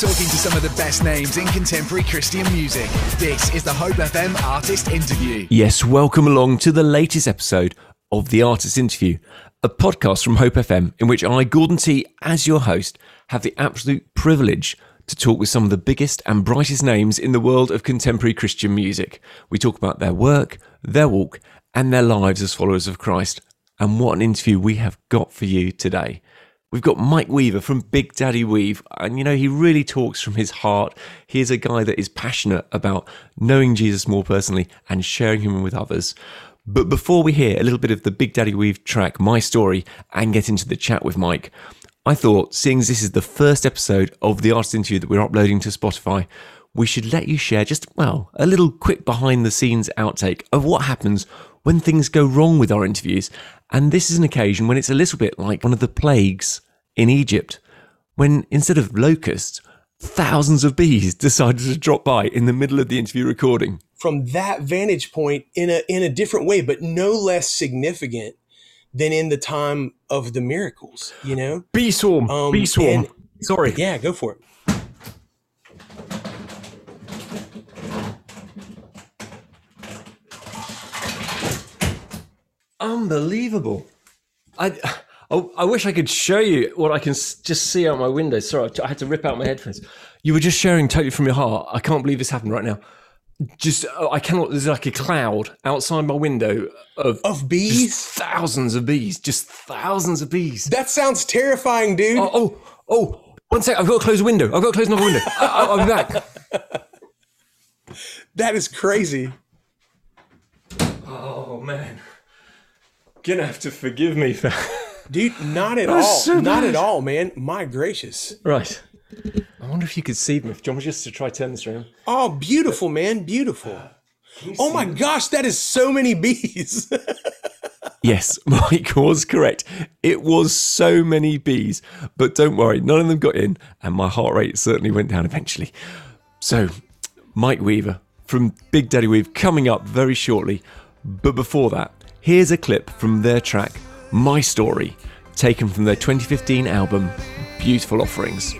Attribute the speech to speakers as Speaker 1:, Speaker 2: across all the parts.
Speaker 1: Talking to some of the best names in contemporary Christian music. This is the Hope FM Artist Interview.
Speaker 2: Yes, welcome along to the latest episode of The Artist Interview, a podcast from Hope FM in which I, Gordon T, as your host, have the absolute privilege to talk with some of the biggest and brightest names in the world of contemporary Christian music. We talk about their work, their walk, and their lives as followers of Christ. And what an interview we have got for you today. We've got Mike Weaver from Big Daddy Weave, and you know, he really talks from his heart. He is a guy that is passionate about knowing Jesus more personally and sharing him with others. But before we hear a little bit of the Big Daddy Weave track, My Story, and get into the chat with Mike, I thought, seeing as this is the first episode of the artist interview that we're uploading to Spotify, we should let you share just, well, a little quick behind the scenes outtake of what happens when things go wrong with our interviews. And this is an occasion when it's a little bit like one of the plagues in Egypt, when instead of locusts, thousands of bees decided to drop by in the middle of the interview recording.
Speaker 3: From that vantage point in a in a different way, but no less significant than in the time of the miracles, you know?
Speaker 2: Bee swarm,
Speaker 3: Um,
Speaker 2: bee swarm.
Speaker 3: and-
Speaker 2: Sorry.
Speaker 3: Yeah, go for it.
Speaker 2: Unbelievable. I, I, I wish I could show you what I can just see out my window. Sorry, I had to rip out my headphones. You were just sharing totally from your heart. I can't believe this happened right now. Just, uh, I cannot, there's like a cloud outside my window of,
Speaker 3: Of bees?
Speaker 2: thousands of bees, just thousands of bees.
Speaker 3: That sounds terrifying, dude.
Speaker 2: Oh, oh, oh, one sec. I've got to close the window. I've got to close another window. I, I- I'll be back.
Speaker 3: That is crazy.
Speaker 2: Oh, man. Gonna have to forgive me for.
Speaker 3: Dude, not at all.
Speaker 2: so
Speaker 3: not at all, man. My gracious.
Speaker 2: Right. I wonder if you could see them. If John was just to try turn this around.
Speaker 3: Oh, beautiful, man. Beautiful. Oh my gosh, that is so many bees.
Speaker 2: Yes, Mike was correct. It was so many bees, but don't worry, none of them got in, and my heart rate certainly went down eventually. So, Mike Weaver from Big Daddy Weave coming up very shortly. But before that, here's a clip from their track, My Story, taken from their 2015 album, Beautiful Offerings.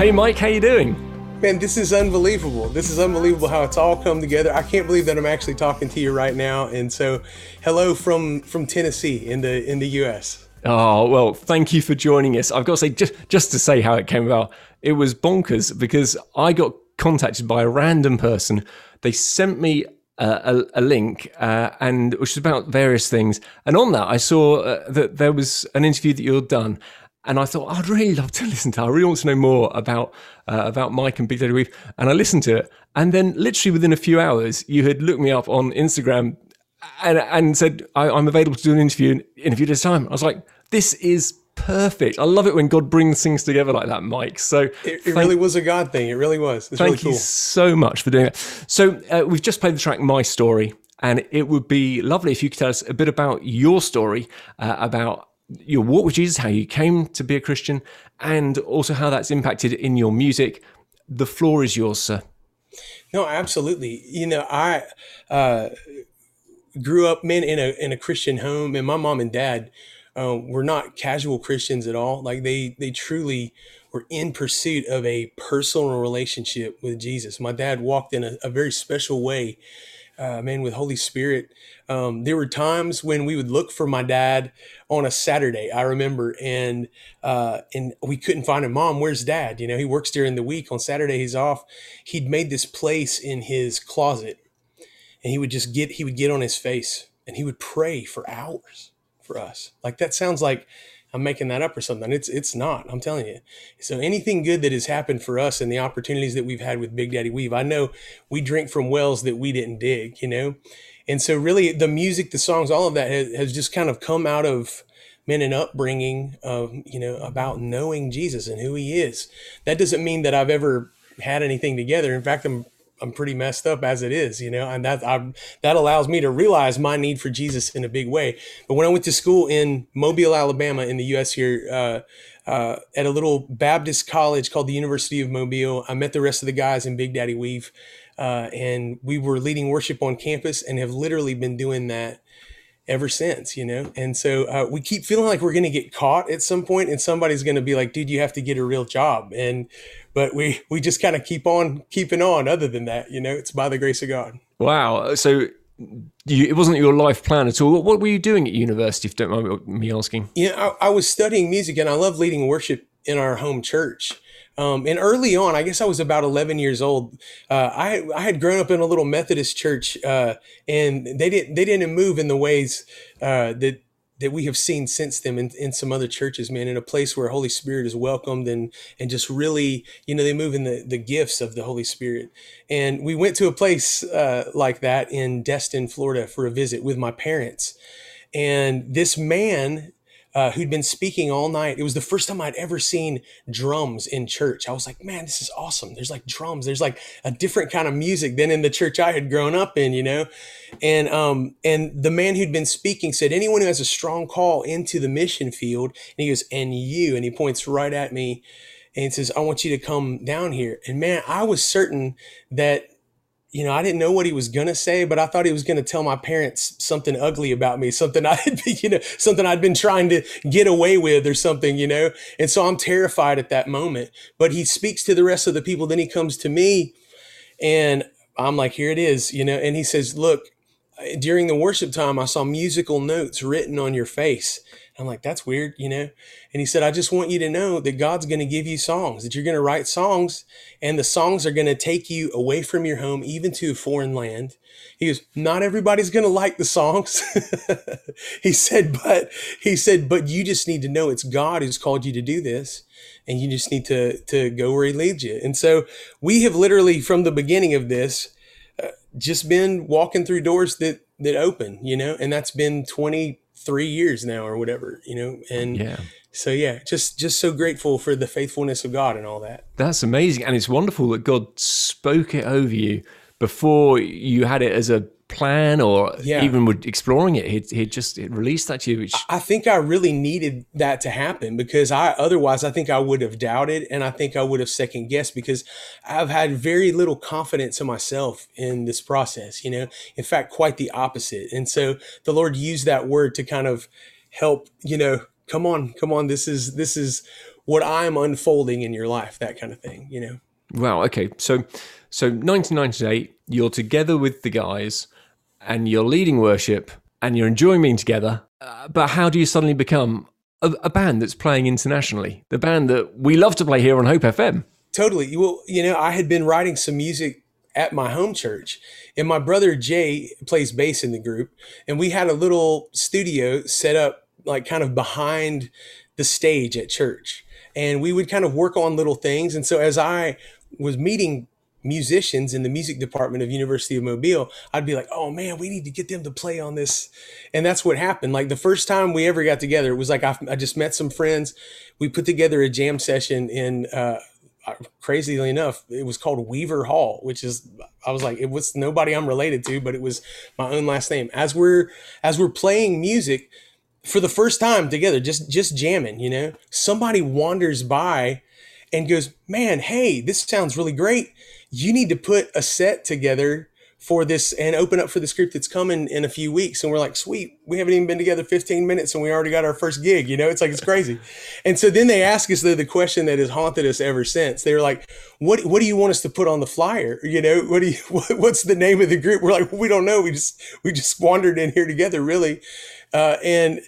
Speaker 2: Hey Mike, how you doing?
Speaker 3: Man, this is unbelievable. This is unbelievable how it's all come together. I can't believe that I'm actually talking to you right now. And so, hello from from Tennessee in the in the US.
Speaker 2: Oh well, thank you for joining us. I've got to say, just just to say how it came about, it was bonkers because I got contacted by a random person. They sent me a, a, a link, uh, and which was about various things. And on that, I saw uh, that there was an interview that you'd done. And I thought I'd really love to listen to. it. I really want to know more about uh, about Mike and Big Daddy Weave. And I listened to it, and then literally within a few hours, you had looked me up on Instagram and, and said, I, I'm available to do an interview in, a few days' time. I was like, this is perfect. I love it when God brings things together like that, Mike. So
Speaker 3: It, it
Speaker 2: thank,
Speaker 3: really was a God thing. It really was. It's
Speaker 2: thank
Speaker 3: really cool.
Speaker 2: you so much for doing it. So uh, we've just played the track My Story, and it would be lovely if you could tell us a bit about your story, uh, about your walk with Jesus, how you came to be a Christian, and also how that's impacted in your music. The floor is yours, sir.
Speaker 3: No, absolutely. You know, I uh, grew up, man, in a in a Christian home, and my mom and dad uh, were not casual Christians at all. Like they they truly were in pursuit of a personal relationship with Jesus. My dad walked in a, a very special way, uh, man, with Holy Spirit. Um, there were times when we would look for my dad on a Saturday. I remember, and uh, and we couldn't find him. Mom, where's Dad? You know, he works during the week. On Saturday, he's off. He'd made this place in his closet, and he would just get he would get on his face and he would pray for hours for us. Like that sounds like I'm making that up or something. It's it's not. I'm telling you. So anything good that has happened for us and the opportunities that we've had with Big Daddy Weave, I know we drink from wells that we didn't dig. You know, and so really the music, the songs, all of that has, has just kind of come out of men an upbringing of you know about knowing Jesus and who He is. That doesn't mean that I've ever had anything together. In fact, I'm I'm pretty messed up as it is, you know, and that I, that allows me to realize my need for Jesus in a big way. But when I went to school in Mobile, Alabama, in the U.S. here, uh, uh, at a little Baptist college called the University of Mobile, I met the rest of the guys in Big Daddy Weave, uh, and we were leading worship on campus, and have literally been doing that ever since, you know? And so uh, we keep feeling like we're going to get caught at some point and somebody's going to be like, dude, you have to get a real job. And, but we, we just kind of keep on keeping on other than that, you know, it's by the grace of God.
Speaker 2: Wow. So you, it wasn't your life plan at all. What were you doing at university, if you don't mind me asking?
Speaker 3: Yeah, I, I was studying music and I love leading worship in our home church. Um, and early on, I guess I was about 11 years old. Uh, I I had grown up in a little Methodist church, uh, and they didn't they didn't move in the ways uh, that that we have seen since then in, in some other churches, man, in a place where Holy Spirit is welcomed and and just really, you know, they move in the, the gifts of the Holy Spirit. And we went to a place uh, like that in Destin, Florida for a visit with my parents. And this man uh, who'd been speaking all night. It was the first time I'd ever seen drums in church. I was like, man, this is awesome. There's like drums. There's like a different kind of music than in the church I had grown up in, you know. And um, and the man who'd been speaking said, anyone who has a strong call into the mission field, and he goes, and you, and he points right at me. And says, I want you to come down here. And man, I was certain that you know, I didn't know what he was gonna say, but I thought he was gonna tell my parents something ugly about me, something I had, you know, something I'd been trying to get away with or something, you know. And so I'm terrified at that moment. But he speaks to the rest of the people, then he comes to me, and I'm like, here it is, you know. And he says, look, during the worship time, I saw musical notes written on your face. I'm like, that's weird, you know? And he said, I just want you to know that God's going to give you songs, that you're going to write songs, and the songs are going to take you away from your home, even to a foreign land. He goes, not everybody's going to like the songs. he said, but he said, but you just need to know it's God who's called you to do this. And you just need to, to go where he leads you. And so we have literally, from the beginning of this, uh, just been walking through doors that, that open, you know, and that's been 20, three years now or whatever, you know, and
Speaker 2: Yeah.
Speaker 3: so yeah, just just so grateful for the faithfulness of God and all that.
Speaker 2: That's amazing. And it's wonderful that God spoke it over you before you had it as a plan or
Speaker 3: Yeah.
Speaker 2: even with exploring it. He'd, he'd just released that to you, which
Speaker 3: I think I really needed that to happen because I otherwise I think I would have doubted and I think I would have second guessed because I've had very little confidence in myself in this process, you know. In fact, quite the opposite. And so the Lord used that word to kind of help, you know, come on, come on, this is this is what I'm unfolding in your life, that kind of thing, you know.
Speaker 2: Wow. Okay. So, so 1998, you're together with the guys, and you're leading worship, and you're enjoying being together. Uh, but how do you suddenly become a, a band that's playing internationally? The band that we love to play here on Hope FM.
Speaker 3: Totally. Well, you know, I had been writing some music at my home church, and my brother Jay plays bass in the group, and we had a little studio set up like kind of behind the stage at church, and we would kind of work on little things. And so as I was meeting musicians in the music department of University of Mobile, I'd be like, "Oh man, we need to get them to play on this." And that's what happened. Like the first time we ever got together, it was like I, I just met some friends. We put together a jam session in uh, crazily enough, it was called Weaver Hall, which is I was like, it was nobody I'm related to, but it was my own last name. As we're as we're playing music for the first time together, just just jamming, you know, somebody wanders by and goes, Man, hey, this sounds really great. You need to put a set together for this and open up for this group that's coming in a few weeks. And we're like, sweet, we haven't even been together 15 minutes and we already got our first gig. You know, it's like, it's crazy. and so then they ask us the, the question that has haunted us ever since. They were like, what, what do you want us to put on the flyer? You know, what do you, what, what's the name of the group? We're like, we don't know. We just, we just wandered in here together really. Uh, and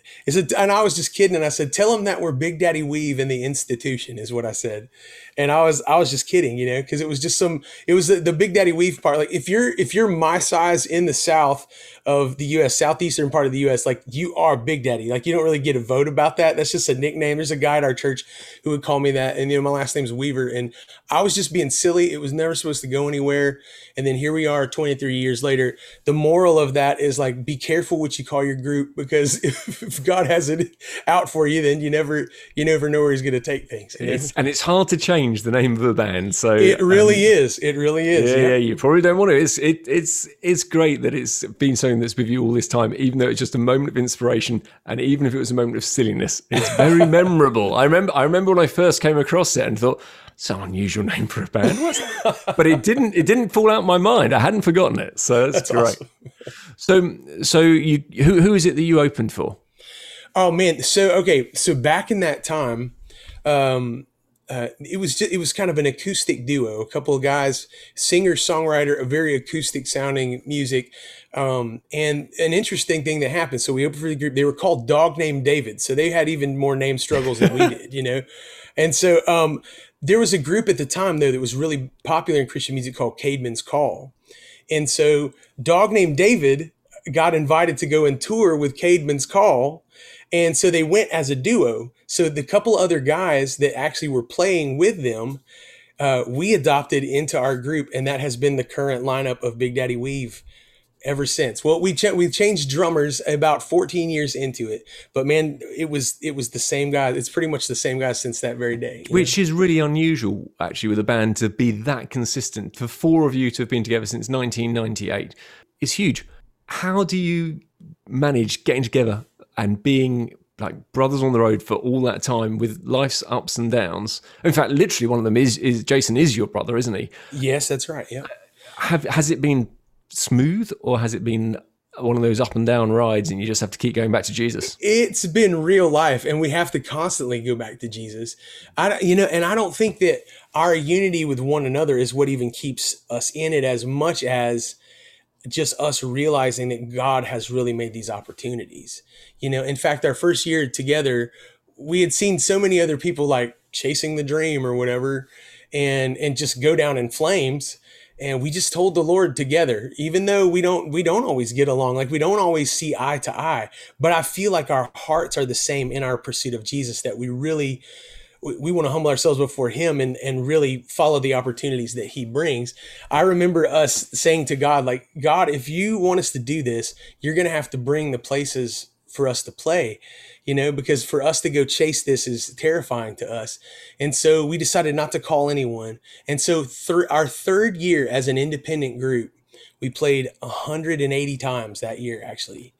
Speaker 3: and I was just kidding. And I said, tell them that we're Big Daddy Weave in the institution is what I said. And I was, I was just kidding, you know, cause it was just some, it was the, the Big Daddy Weave part. Like if you're, if you're my size in the South of the U S Southeastern part of the U S, like you are Big Daddy. Like you don't really get a vote about that. That's just a nickname. There's a guy at our church who would call me that. And, you know, my last name's Weaver. And I was just being silly. It was never supposed to go anywhere. And then here we are 23 years later. The moral of that is like, be careful what you call your group because if, if God has it out for you, then you never you never know where He's going to take things. you know?
Speaker 2: It's, and it's hard to change the name of a band. So
Speaker 3: it really
Speaker 2: um,
Speaker 3: is. It really is.
Speaker 2: Yeah,
Speaker 3: yeah.
Speaker 2: yeah, you probably don't want to. It's it, it's it's great that it's been something that's with you all this time, even though it's just a moment of inspiration, and even if it was a moment of silliness, it's very memorable. I remember I remember when I first came across it and thought, "It's an unusual name for a band," but it didn't it didn't fall out my mind. I hadn't forgotten it, so that's, great. So so you who who is it that you opened for?
Speaker 3: Oh man, so okay, so back in that time, um, uh, it was just, it was kind of an acoustic duo. A couple of guys, singer songwriter, a very acoustic sounding music, um, and an interesting thing that happened. So we opened for the group. They were called Dog Named David, so they had even more name struggles than we did, you know. And so um, there was a group at the time though that was really popular in Christian music called Caedmon's Call, and so Dog Named David got invited to go and tour with Caedmon's Call. And so they went as a duo. So the couple other guys that actually were playing with them, uh, we adopted into our group, and that has been the current lineup of Big Daddy Weave ever since. Well, we ch- we changed drummers about 14 years into it, but man, it was it was the same guy. It's pretty much the same guy since that very day. you know?
Speaker 2: Which is really unusual, actually, with a band to be that consistent. For four of you to have been together since 1998 is huge. How do you manage getting together and being like brothers on the road for all that time with life's ups and downs? In fact, literally, one of them is is Jason is your brother, isn't he?
Speaker 3: yes, that's right. Yeah.
Speaker 2: Uh, have has it been smooth or has it been one of those up and down rides and you just have to keep going back to Jesus?
Speaker 3: it's been real life and we have to constantly go back to jesus i you know and i don't think that our unity with one another is what even keeps us in it as much as just us realizing that god has really made these opportunities. You know in fact our first year together we had seen so many other people like chasing the dream or whatever and and just go down in flames and we just told the lord together even though we don't we don't always get along like we don't always see eye to eye but i feel like our hearts are the same in our pursuit of jesus that we really we, we want to humble ourselves before him and and really follow the opportunities that he brings. I remember us saying to god like god if you want us to do this you're going to have to bring the places for us to play you know because for us to go chase this is terrifying to us. And so we decided not to call anyone. And so thir- our third year as an independent group we played 180 times that year actually.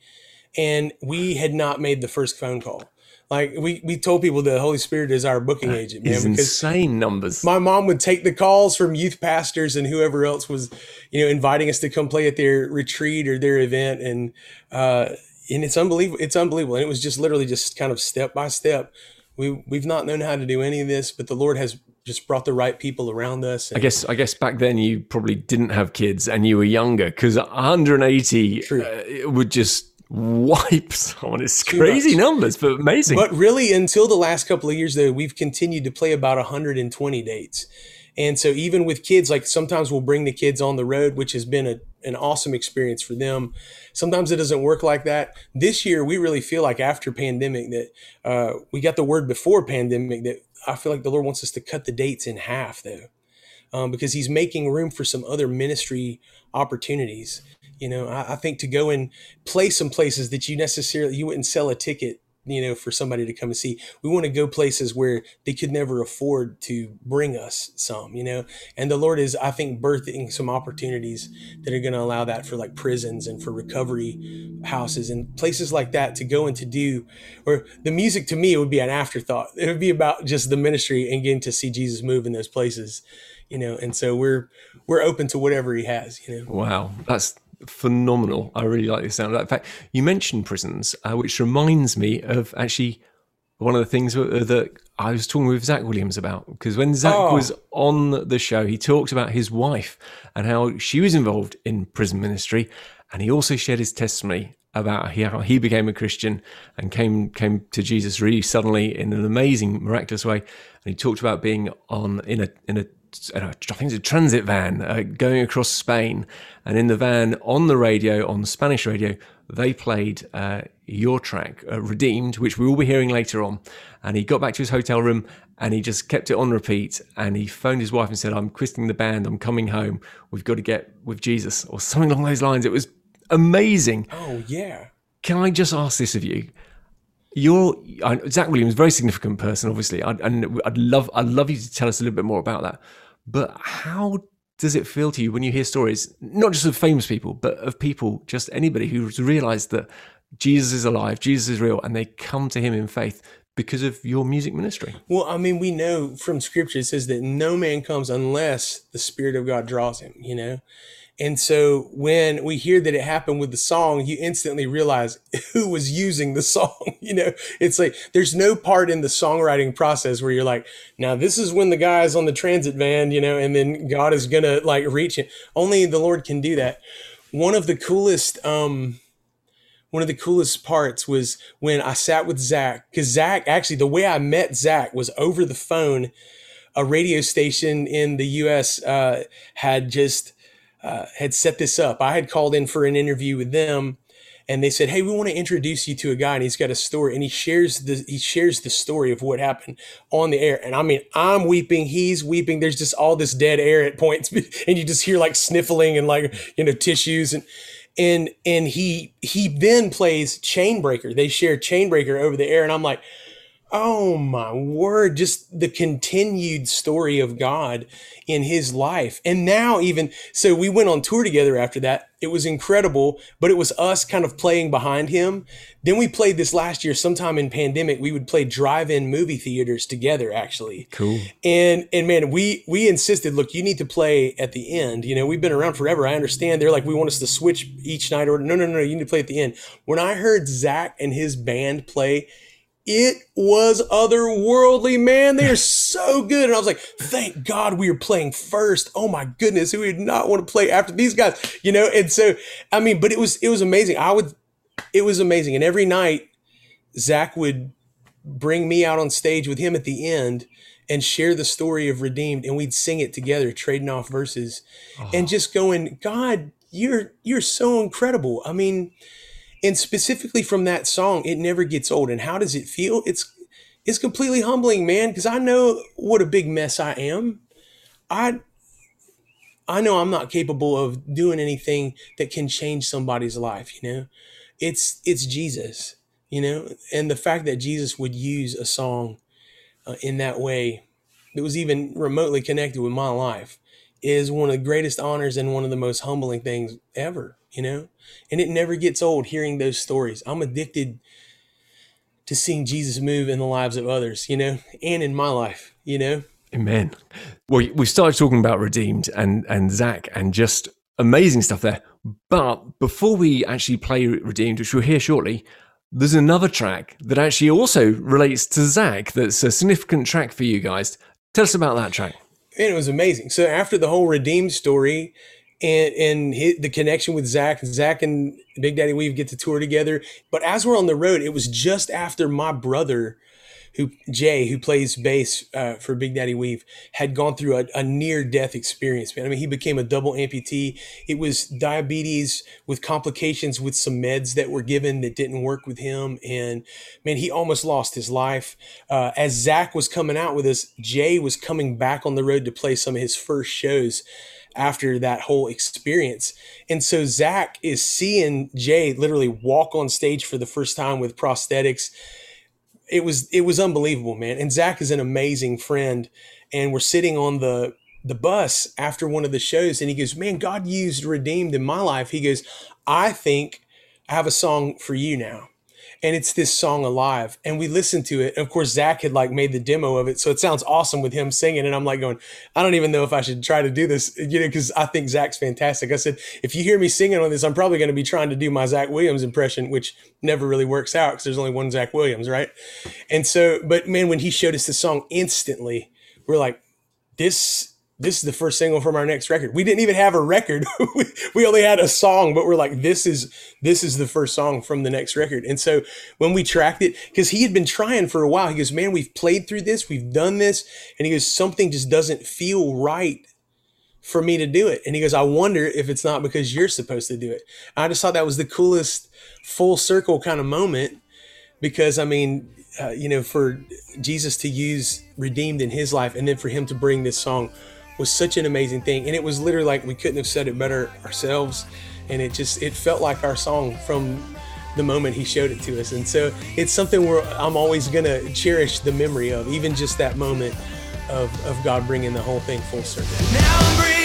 Speaker 3: And we had not made the first phone call like we, we told people the holy spirit is our booking agent man
Speaker 2: insane numbers.
Speaker 3: my mom would take the calls from youth pastors and whoever else was you know inviting us to come play at their retreat or their event. And uh and it's unbelievable it's unbelievable. And it was just literally just kind of step by step. We we've not known how to do any of this but the lord has just brought the right people around us.
Speaker 2: I guess I guess back then you probably didn't have kids and you were younger because 180 uh, it would just wipe someone. It's crazy numbers, but amazing.
Speaker 3: But really, until the last couple of years, though, we've continued to play about 120 dates. And so, even with kids, like sometimes we'll bring the kids on the road, which has been a, an awesome experience for them. Sometimes it doesn't work like that. This year, we really feel like after pandemic that uh, we got the word before pandemic that I feel like the Lord wants us to cut the dates in half, though, um, because He's making room for some other ministry opportunities. You know, I, I think to go and play some places that you necessarily you wouldn't sell a ticket you know for somebody to come and see. We want to go places where they could never afford to bring us some you know? And the lord is i think birthing some opportunities that are going to allow that for like prisons and for recovery houses and places like that to go and to do. Or the music to me would be an afterthought. It would be about just the ministry and getting to see jesus move in those places you know? And so we're we're open to whatever he has you know?
Speaker 2: Wow, that's phenomenal. I really like the sound of that. In fact, you mentioned prisons, uh, which reminds me of actually one of the things uh, that I was talking with Zach Williams about. Because when Zach
Speaker 3: Oh.
Speaker 2: was on the show, he talked about his wife and how she was involved in prison ministry. And he also shared his testimony about how he became a Christian and came came to Jesus really suddenly in an amazing, miraculous way. And he talked about being on in a in a- I think it's a transit van uh, going across Spain, and in the van on the radio, on Spanish radio, they played uh, your track, uh, Redeemed, which we will be hearing later on. And he got back to his hotel room and he just kept it on repeat. And he phoned his wife and said, "I'm quitting the band. I'm coming home. We've got to get with Jesus," or something along those lines. It was amazing.
Speaker 3: oh yeah
Speaker 2: can I just ask this of you? You're Zach Williams, very significant person, obviously, I, and I'd love I'd love you to tell us a little bit more about that. But how does it feel to you when you hear stories, not just of famous people, but of people, just anybody who's realised that Jesus is alive, Jesus is real, and they come to Him in faith because of your music ministry?
Speaker 3: Well, I mean, we know from scripture it says that no man comes unless the Spirit of God draws him, you know? And so when we hear that it happened with the song, you instantly realize who was using the song. You know, it's like there's no part in the songwriting process where you're like, now this is when the guy's on the transit van, you know, and then God is gonna like reach it. Only the Lord can do that. One of the coolest, um, one of the coolest parts was when I sat with Zach, because Zach actually the way I met Zach was over the phone. A radio station in the U.S. Uh, had just uh, had set this up. I had called in for an interview with them, and they said, "Hey, we want to introduce you to a guy, and he's got a story." And he shares the he shares the story of what happened on the air. And I mean, I'm weeping, he's weeping. There's just all this dead air at points, and you just hear like sniffling and like you know tissues and and and he he then plays Chainbreaker. They share Chainbreaker over the air, and I'm like, oh my word, just the continued story of God in his life. And now even so we went on tour together after that. It was incredible, but it was us kind of playing behind him. Then we played this last year sometime in pandemic. We would play drive-in movie theaters together actually.
Speaker 2: Cool.
Speaker 3: And and man, we we insisted, look, you need to play at the end. You know, we've been around forever. I understand. They're like, we want us to switch each night or no, no, no, you need to play at the end. When I heard Zach and his band play, it was otherworldly, man. They are so good. And I was like, thank God we are playing first. Oh my goodness. Who would not want to play after these guys? You know, and so I mean, but it was it was amazing. I would it was amazing. And every night Zach would bring me out on stage with him at the end and share the story of redeemed and we'd sing it together trading off verses and oh. just going god you're you're so incredible i mean and specifically from that song it never gets old. And how does it feel? It's it's completely humbling man because i know what a big mess i am. I i know i'm not capable of doing anything that can change somebody's life you know? It's it's jesus you know? And the fact that jesus would use a song uh, in that way that was even remotely connected with my life is one of the greatest honors and one of the most humbling things ever, you know? And it never gets old hearing those stories. I'm addicted to seeing Jesus move in the lives of others, you know, and in my life, you know?
Speaker 2: Amen. Well, we started talking about Redeemed and and Zach and just amazing stuff there. But before we actually play Redeemed, which we'll hear shortly, there's another track that actually also relates to Zach. That's a significant track for you guys. Tell us about that track.
Speaker 3: And it was amazing. So after the whole redeemed story and and the connection with Zach, Zach and Big Daddy Weave get to tour together. But as we're on the road, it was just after my brother, who Jay, who plays bass uh, for Big Daddy Weave, had gone through a, a near death experience. Man, I mean, he became a double amputee. It was diabetes with complications with some meds that were given that didn't work with him, and man, he almost lost his life. Uh, as Zach was coming out with us, Jay was coming back on the road to play some of his first shows after that whole experience. And so Zach is seeing Jay literally walk on stage for the first time with prosthetics. It was it was unbelievable, man. And Zach is an amazing friend. And we're sitting on the the bus after one of the shows, and he goes, Man, God used redeemed in my life. He goes, I think I have a song for you now and it's this song alive and we listened to it. And of course zach had like made the demo of it so it sounds awesome with him singing and i'm like going i don't even know if i should try to do this you know because i think zach's fantastic. I said if you hear me singing on this i'm probably going to be trying to do my zach williams impression which never really works out because there's only one zach williams right? And so but man when he showed us the song instantly we're like this this is the first single from our next record. We didn't even have a record. we, only had a song, but we're like, this is this is the first song from the next record. And so when we tracked it, because he had been trying for a while, he goes, Man, we've played through this, we've done this, and he goes, Something just doesn't feel right for me to do it. And he goes, I wonder if it's not because you're supposed to do it. I just thought that was the coolest full circle kind of moment because I mean, uh, you know, for Jesus to use redeemed in his life and then for him to bring this song was such an amazing thing. And it was literally like we couldn't have said it better ourselves. And it just it felt like our song from the moment he showed it to us. And so it's something where I'm always going to cherish the memory of, even just that moment of, of God bringing the whole thing full circle.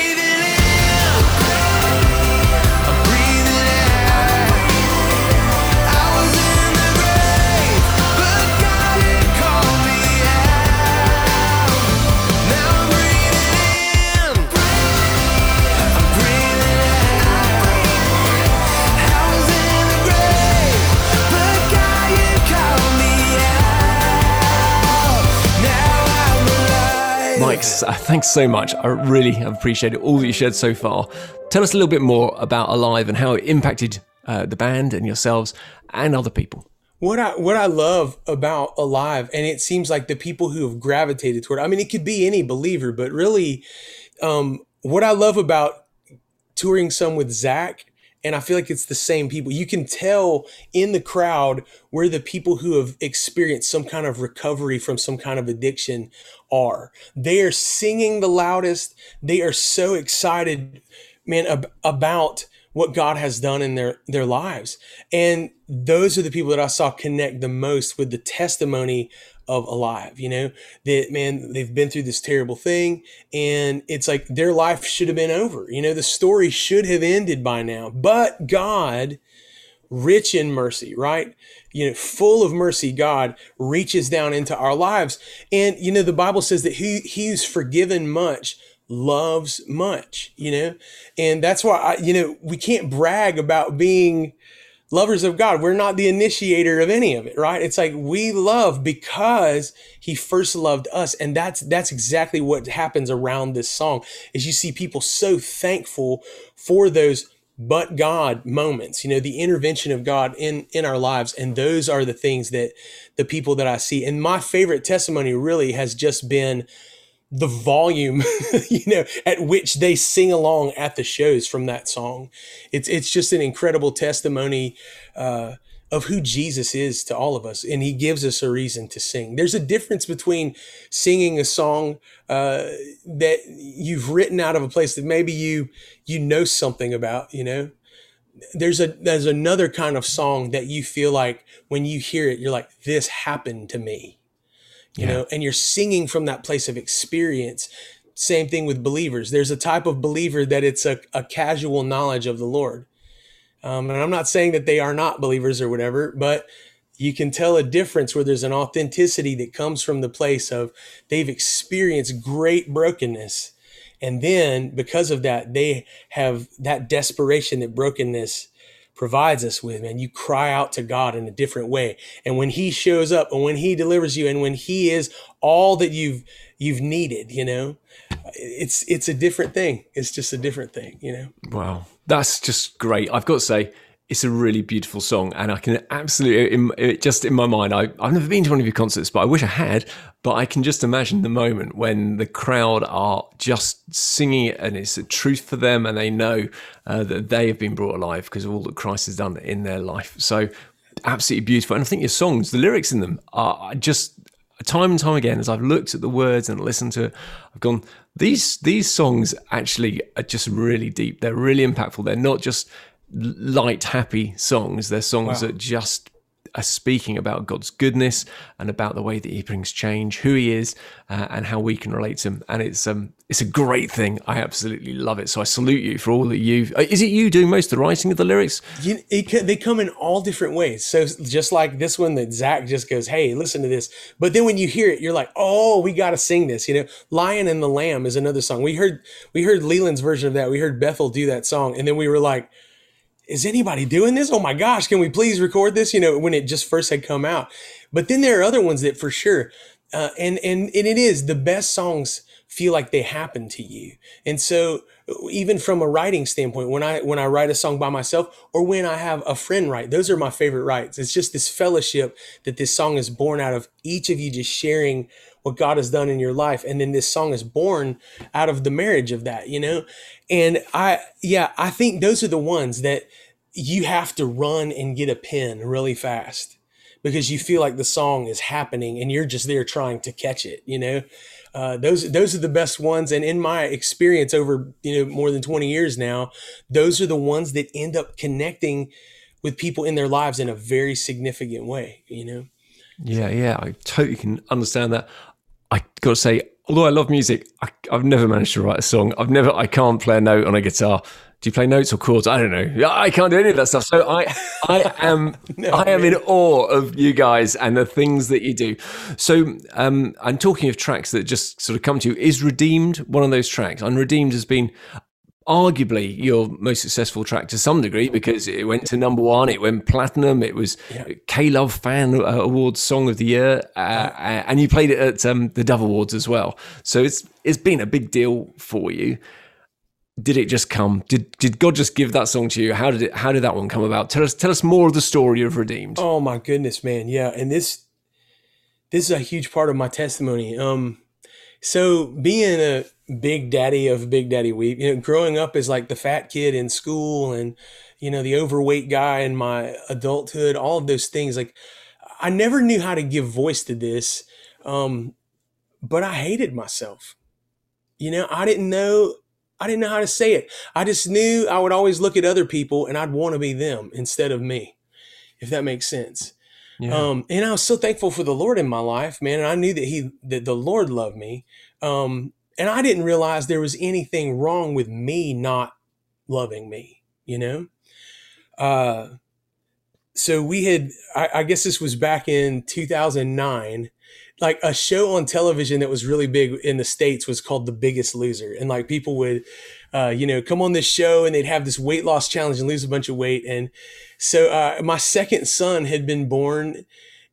Speaker 2: S- uh, thanks so much. I really have appreciated all that you shared so far. Tell us a little bit more about Alive and how it impacted uh, the band and yourselves and other people.
Speaker 3: What I what I love about Alive, and it seems like the people who have gravitated toward. I mean, it could be any believer, but really, um, what I love about touring some with Zach, and I feel like it's the same people. You can tell in the crowd where the people who have experienced some kind of recovery from some kind of addiction are. They are singing the loudest. They are so excited, man, ab- about what God has done in their their lives. And those are the people that I saw connect the most with the testimony of alive, you know, that man, they've been through this terrible thing and it's like their life should have been over. You know, the story should have ended by now. But God, rich in mercy, right? You know, full of mercy, God reaches down into our lives. And you know, the Bible says that he he who's forgiven much loves much, you know? And that's why I, you know, we can't brag about being lovers of God. We're not the initiator of any of it, right? It's like we love because he first loved us. And that's that's exactly what happens around this song is you see people so thankful for those but God moments, you know, the intervention of God in in our lives. And those are the things that the people that I see. And my favorite testimony really has just been the volume you know at which they sing along at the shows from that song. It's it's just an incredible testimony uh, of who Jesus is to all of us and he gives us a reason to sing. There's a difference between singing a song uh, that you've written out of a place that maybe you you know something about you know? There's a there's another kind of song that you feel like when you hear it you're like this happened to me you
Speaker 2: Yeah.
Speaker 3: know and you're singing from that place of experience. Same thing with believers. There's a type of believer that it's a, a casual knowledge of the lord. Um, and i'm not saying that they are not believers or whatever but you can tell a difference where there's an authenticity that comes from the place of they've experienced great brokenness. And then because of that they have that desperation that brokenness provides us with, man. You cry out to God in a different way. And when he shows up and when he delivers you and when he is all that you've you've needed, you know, it's it's a different thing. It's just a different thing, you know.
Speaker 2: Wow, that's just great. I've got to say, it's a really beautiful song, and I can absolutely, in, it, just in my mind, I, I've never been to one of your concerts, but I wish I had. But I can just imagine the moment when the crowd are just singing it, and it's a truth for them, and they know uh, that they have been brought alive because of all that Christ has done in their life. So, absolutely beautiful. And I think your songs, the lyrics in them, are just time and time again as I've looked at the words and listened to it, I've gone, these these songs actually are just really deep. They're really impactful. They're not just light, happy songs. They're songs that just are speaking about God's goodness and about the way that He brings change, who He is, uh, and how we can relate to Him. And it's um it's a great thing. I absolutely love it. So I salute you for all that you've. uh, Is it you doing most of the writing of the lyrics?
Speaker 3: You, it, they come in all different ways. So just like this one that Zach just goes, "Hey, listen to this," but then when you hear it, you're like, "Oh, we got to sing this." You know, "Lion and the Lamb" is another song. We heard we heard Leeland's version of that. We heard Bethel do that song, and then we were like, "Is anybody doing this? Oh my gosh, can we please record this?" You know, when it just first had come out. But then there are other ones that for sure, uh, and and and it is the best songs feel like they happen to you. And so even from a writing standpoint, when I when I write a song by myself or when I have a friend write, those are my favorite writes. It's just this fellowship that this song is born out of each of you just sharing what God has done in your life. And then this song is born out of the marriage of that, you know? And I yeah, I think those are the ones that you have to run and get a pen really fast because you feel like the song is happening and you're just there trying to catch it you know uh, those those are the best ones and in my experience over you know more than 20 years now those are the ones that end up connecting with people in their lives in a very significant way, you know?
Speaker 2: Yeah, yeah, I totally can understand that. I got to say, although I love music, I, I've never managed to write a song. I've never, I can't play a note on a guitar. Do you play notes or chords? I don't know. I can't do any of that stuff. So I, I am, I am in awe of you guys and the things that you do. So um, I'm talking of tracks that just sort of come to you. Is Redeemed one of those tracks? And Redeemed has been arguably your most successful track to some degree because it went to number one, it went platinum, it was K Love Fan uh, Awards Song of the Year, uh, uh, and you played it at um, the Dove Awards as well. So it's it's been a big deal for you. Did it just come? Did did God just give that song to you? How did it? How did that one come about? Tell us tell us more of the story of Redeemed.
Speaker 3: Oh my goodness, man. Yeah. And this, this is a huge part of my testimony. Um, so being a big daddy of Big Daddy Weave, you know, growing up as like the fat kid in school and, you know, the overweight guy in my adulthood, all of those things, like I never knew how to give voice to this. Um, but I hated myself. You know, I didn't know I didn't know how to say it. I just knew I would always look at other people and I'd want to be them instead of me, if that makes sense.
Speaker 2: Yeah.
Speaker 3: Um, and I was so thankful for the Lord in my life, man. And I knew that He that the Lord loved me. Um, and I didn't realize there was anything wrong with me not loving me, you know? Uh so we had I, I guess this was back in 2009 like a show on television that was really big in the states was called the biggest loser. And like people would uh, you know come on this show and they'd have this weight loss challenge and lose a bunch of weight. And so uh, my second son had been born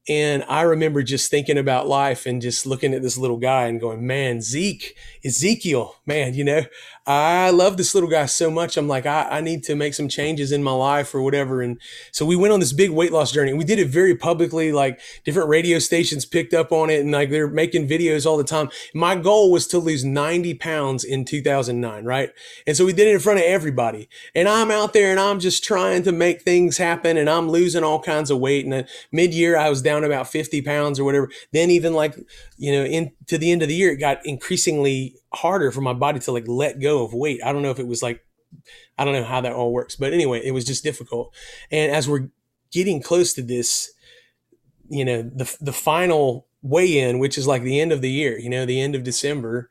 Speaker 3: and i remember just thinking about life and just looking at this little guy and going man zeke ezekiel man you know i love this little guy so much i'm like I, I need to make some changes in my life or whatever and so we went on this big weight loss journey we did it very publicly like different radio stations picked up on it and like they're making videos all the time. My goal was to lose 90 pounds in 2009 right? And so we did it in front of everybody and i'm out there and i'm just trying to make things happen and i'm losing all kinds of weight and then mid-year i was down about 50 pounds or whatever. Then even like you know into the end of the year it got increasingly harder for my body to like let go of weight. I don't know if it was like i don't know how that all works but anyway it was just difficult. And as we're getting close to this you know the the final weigh in which is like the end of the year you know the end of december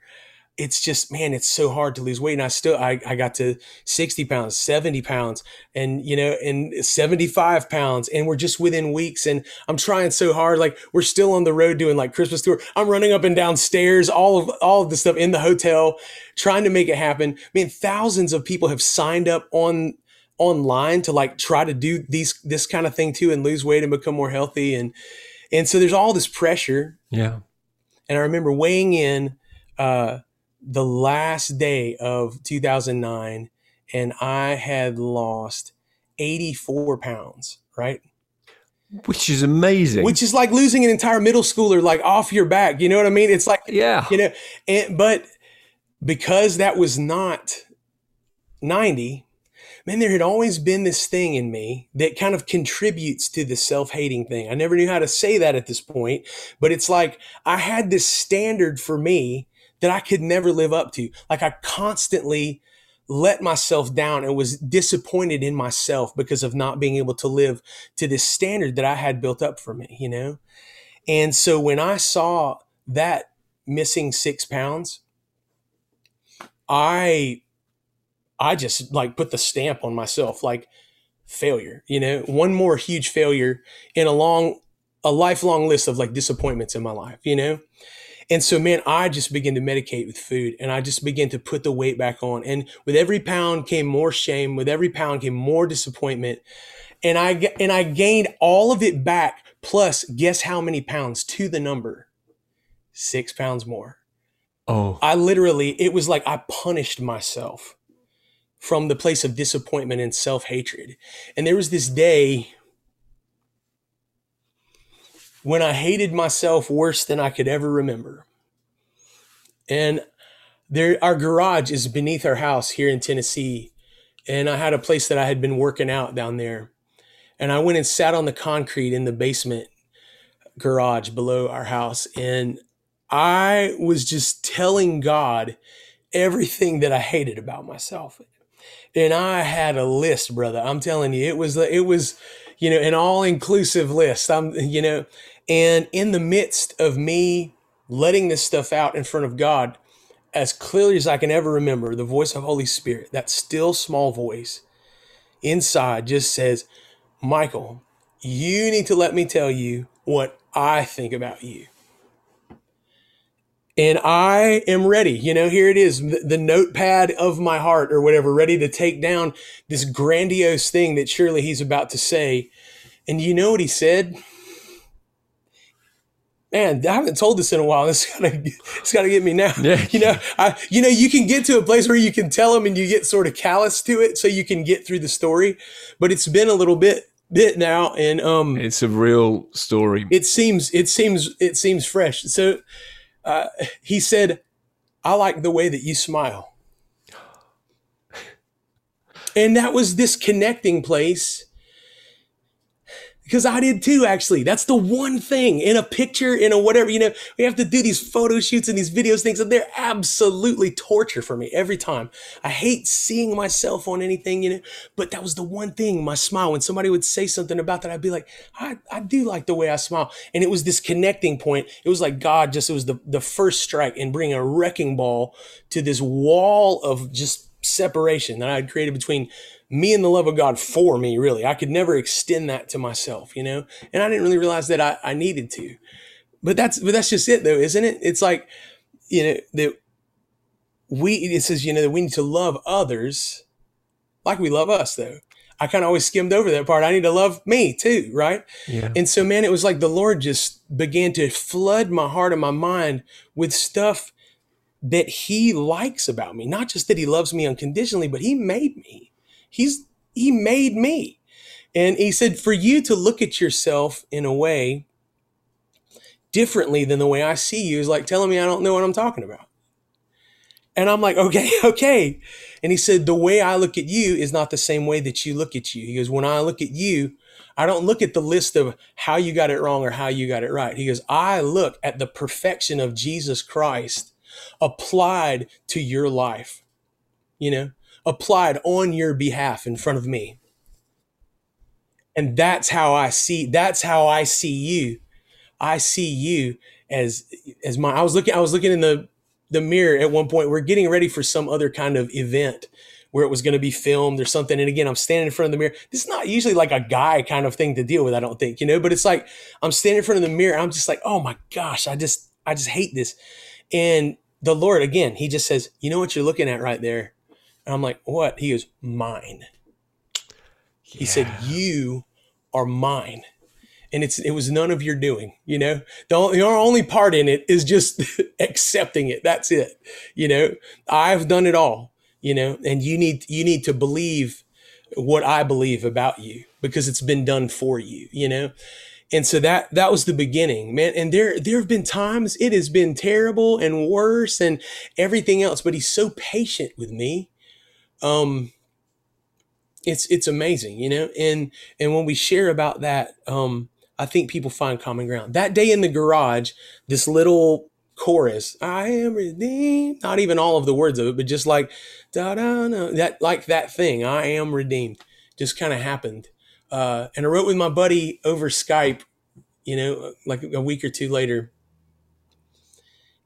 Speaker 3: it's just man it's so hard to lose weight. And i still i, I got to 60 pounds 70 pounds and you know and 75 pounds and we're just within weeks and i'm trying so hard. Like we're still on the road doing like christmas tour. I'm running up and down stairs all of all of the stuff in the hotel trying to make it happen. I mean thousands of people have signed up on online to like try to do these this kind of thing too and lose weight and become more healthy and and so there's all this pressure.
Speaker 2: Yeah.
Speaker 3: and I remember weighing in uh, the last day of 2009, and I had lost 84 pounds, right?
Speaker 2: Which is amazing.
Speaker 3: Which is like losing an entire middle schooler, like off your back. You know what I mean? It's like,
Speaker 2: yeah.
Speaker 3: you know, and, but because that was not 90, man, there had always been this thing in me that kind of contributes to the self hating thing. I never knew how to say that at this point, but it's like I had this standard for me that I could never live up to. Like I constantly let myself down and was disappointed in myself because of not being able to live to this standard that I had built up for me, you know? And so when I saw that missing six pounds, I I just like put the stamp on myself, like failure, you know, one more huge failure in a long, a lifelong list of like disappointments in my life, you know? And so, man, I just began to medicate with food and I just began to put the weight back on. And with every pound came more shame. With every pound came more disappointment. And I, and I gained all of it back. Plus, guess how many pounds to the number? Six pounds more.
Speaker 2: oh,
Speaker 3: I literally, it was like I punished myself from the place of disappointment and self hatred. And there was this day when I hated myself worse than I could ever remember. And there, our garage is beneath our house here in Tennessee. And I had a place that I had been working out down there. And I went and sat on the concrete in the basement garage below our house. And I was just telling God everything that I hated about myself. and I had a list, brother. I'm telling you, it was it was, you know, an all inclusive list. I'm, you know, and in the midst of me letting this stuff out in front of God, as clearly as I can ever remember, the voice of Holy Spirit, that still small voice inside, just says, "Michael, you need to let me tell you what I think about you." and I am ready. You know, here it is, the, notepad of my heart or whatever, ready to take down this grandiose thing that surely he's about to say. And you know what he said? Man, I haven't told this in a while. It's gotta, it's gotta get me now.
Speaker 2: Yeah.
Speaker 3: You know, I, you know, you can get to a place where you can tell them and you get sort of callous to it, so you can get through the story. But it's been a little bit, bit now, and um,
Speaker 2: It's a real story.
Speaker 3: it seems it seems it seems fresh so uh, he said i like the way that you smile and that was this connecting place because I did too, actually. That's the one thing in a picture, in a whatever, you know, we have to do these photo shoots and these videos things, and they're absolutely torture for me every time. I hate seeing myself on anything, you know, but that was the one thing, my smile. When somebody would say something about that, I'd be like, I, I do like the way I smile. And it was this connecting point. It was like God just, it was the, the first strike in bringing a wrecking ball to this wall of just separation that I had created between me and the love of God for me, really. I could never extend that to myself, you know? And I didn't really realize that I, I needed to. But that's but that's just it though, isn't it? It's like, you know, that we it says, you know, that we need to love others like we love us though. I kind of always skimmed over that part. I need to love me too, right?
Speaker 2: Yeah.
Speaker 3: And so, man, it was like the Lord just began to flood my heart and my mind with stuff that He likes about me. Not just that He loves me unconditionally, but He made me. He's He made me. And He said, for you to look at yourself in a way differently than the way I see you is like telling me I don't know what I'm talking about. And I'm like, okay, okay. And he said, the way I look at you is not the same way that you look at you. He goes, when I look at you, I don't look at the list of how you got it wrong or how you got it right. He goes, I look at the perfection of Jesus Christ applied to your life, you know, applied on your behalf in front of me. And that's how I see, that's how I see you. I see you as, as my, I was looking, I was looking in the, the mirror at one point. We're getting ready for some other kind of event where it was going to be filmed or something. And again, I'm standing in front of the mirror. This is not usually like a guy kind of thing to deal with, I don't think, you know, but it's like I'm standing in front of the mirror. I'm just like, oh my gosh, I just, I just hate this. And the Lord, again, he just says, you know what you're looking at right there? And I'm like, what? He is mine. He said, you are mine. And it's it was none of your doing, you know. The only, your only part in it is just accepting it. That's it, you know. I've done it all, you know, and you need you need to believe what I believe about you because it's been done for you, you know. And so that that was the beginning, man. And there there have been times it has been terrible and worse and everything else, but he's so patient with me. Um it's it's amazing, you know. And and when we share about that, um I think people find common ground. That day in the garage, this little chorus, I am redeemed, not even all of the words of it, but just like da da that like that thing, I am redeemed, just kind of happened. Uh, and I wrote with my buddy over Skype, you know, like a week or two later.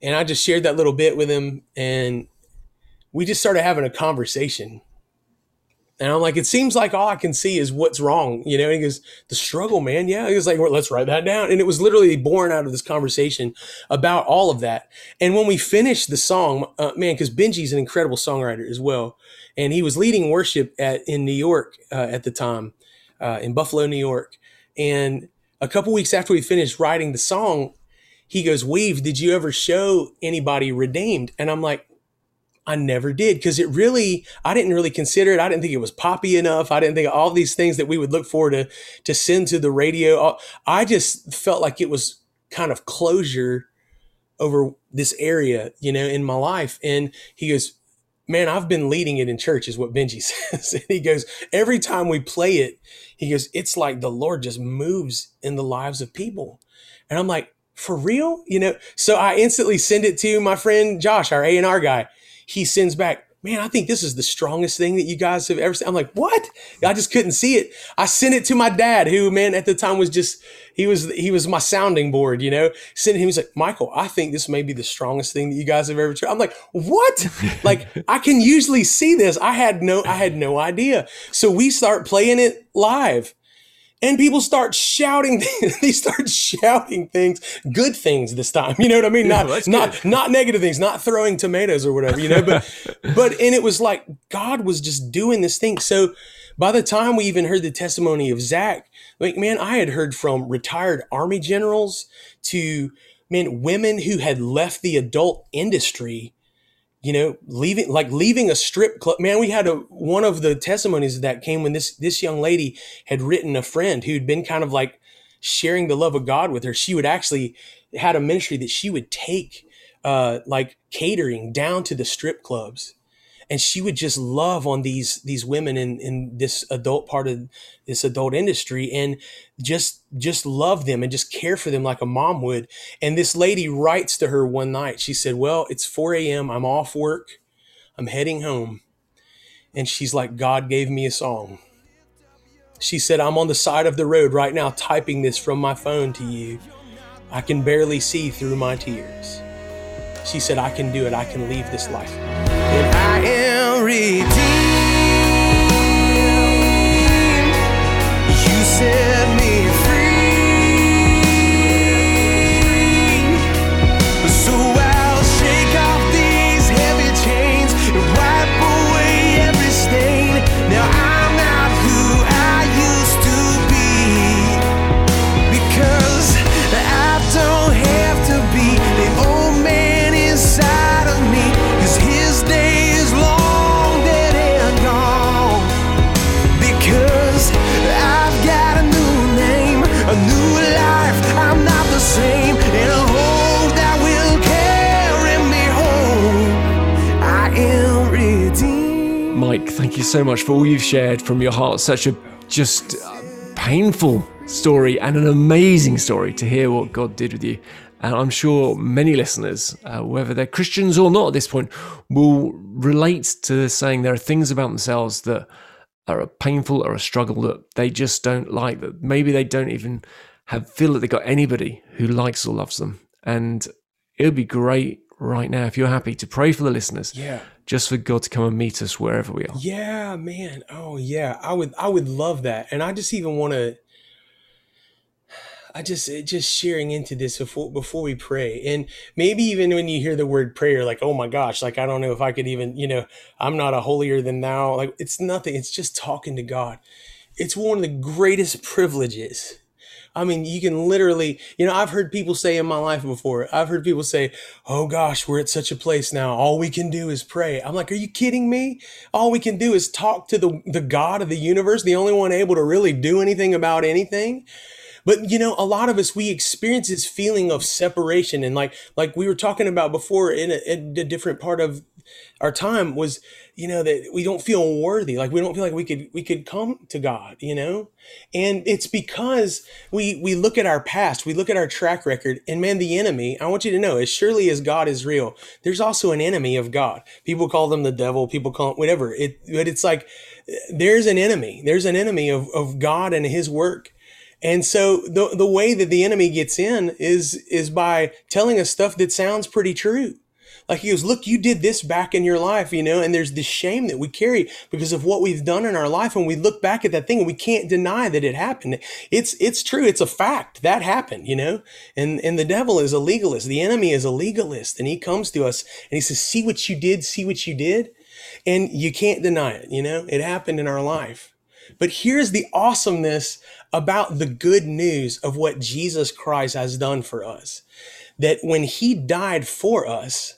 Speaker 3: And I just shared that little bit with him and we just started having a conversation. And I'm like, it seems like all I can see is what's wrong, you know. And he goes, the struggle, man. Yeah. He was like, well, let's write that down. And it was literally born out of this conversation about all of that. And when we finished the song, uh, man, because Benji's an incredible songwriter as well, and he was leading worship at in New York uh, at the time, uh, in Buffalo, New York. And a couple weeks after we finished writing the song, he goes, "Weave, did you ever show anybody redeemed?" And I'm like, I never did because it really, I didn't really consider it. I didn't think it was poppy enough. I didn't think all these things that we would look for to to send to the radio. I just felt like it was kind of closure over this area, you know, in my life. And he goes, Man, I've been leading it in church, is what Benji says. and he goes, Every time we play it, he goes, It's like the Lord just moves in the lives of people. And I'm like, For real? You know, so I instantly send it to my friend Josh, our A&R guy he sends back, man, I think this is the strongest thing that you guys have ever seen. I'm like, what? I just couldn't see it. I sent it to my dad, who, man, at the time was just, he was, he was my sounding board, you know, sent him, he's like, Michael, I think this may be the strongest thing that you guys have ever tried. I'm like, what? like, I can usually see this. I had no, I had no idea. So we start playing it live and people start shouting they start shouting things good things this time you know what i mean
Speaker 2: Yeah,
Speaker 3: not not
Speaker 2: good.
Speaker 3: not negative things not throwing tomatoes or whatever you know but but and it was like god was just doing this thing so by the time we even heard the testimony of zach like man i had heard from retired army generals to man women who had left the adult industry you know, leaving like leaving a strip club. Man, we had a one of the testimonies that came when this this young lady had written a friend who'd been kind of like sharing the love of God with her. She would actually had a ministry that she would take uh like catering down to the strip clubs and she would just love on these these women in in this adult part of this adult industry and just just love them and just care for them like a mom would. And this lady writes to her one night. She said well it's 4 a.m i'm off work. I'm heading home. And she's like god gave me a song. She said i'm on the side of the road right now typing this from my phone to you. I can barely see through my tears. She said i can do it. I can leave this life
Speaker 4: redeemed. You set
Speaker 2: you so much for all you've shared from your heart. Such a just uh, painful story and an amazing story to hear what God did with you. And I'm sure many listeners, uh, whether they're Christians or not at this point, will relate to saying there are things about themselves that are a painful or a struggle that they just don't like, that maybe they don't even have feel that they got anybody who likes or loves them. And it would be great right now if you're happy to pray for the listeners
Speaker 3: yeah
Speaker 2: just for God to come and meet us wherever we are.
Speaker 3: Yeah, man. Oh, yeah. I would, I would love that. And I just even want to, I just, just sharing into this before, before we pray. And maybe even when you hear the word prayer, like, oh my gosh, like, I don't know if I could even, you know, I'm not a holier than thou. Like, it's nothing. It's just talking to God. It's one of the greatest privileges. I mean, you can literally, you know, I've heard people say in my life before, I've heard people say, oh gosh, we're at such a place now. All we can do is pray. I'm like, are you kidding me? All we can do is talk to the, the God of the universe, the only one able to really do anything about anything. But you know, a lot of us we experience this feeling of separation, and like like we were talking about before in a, in a different part of our time was, you know, that we don't feel worthy, like we don't feel like we could we could come to God, you know, and it's because we we look at our past, we look at our track record, and man, the enemy. I want you to know, as surely as God is real, there's also an enemy of God. People call them the devil, people call it whatever. It, but it's like there's an enemy. There's an enemy of of God and His work. And so the the way that the enemy gets in is is by telling us stuff that sounds pretty true. Like he goes, look, you did this back in your life, you know, and there's this shame that we carry because of what we've done in our life. And we look back at that thing and we can't deny that it happened. It's it's true. It's a fact that happened, you know. And and the devil is a legalist. The enemy is a legalist, and he comes to us and he says, "See what you did. See what you did," and you can't deny it. You know, it happened in our life. But here's the awesomeness about the good news of what Jesus Christ has done for us. That when he died for us,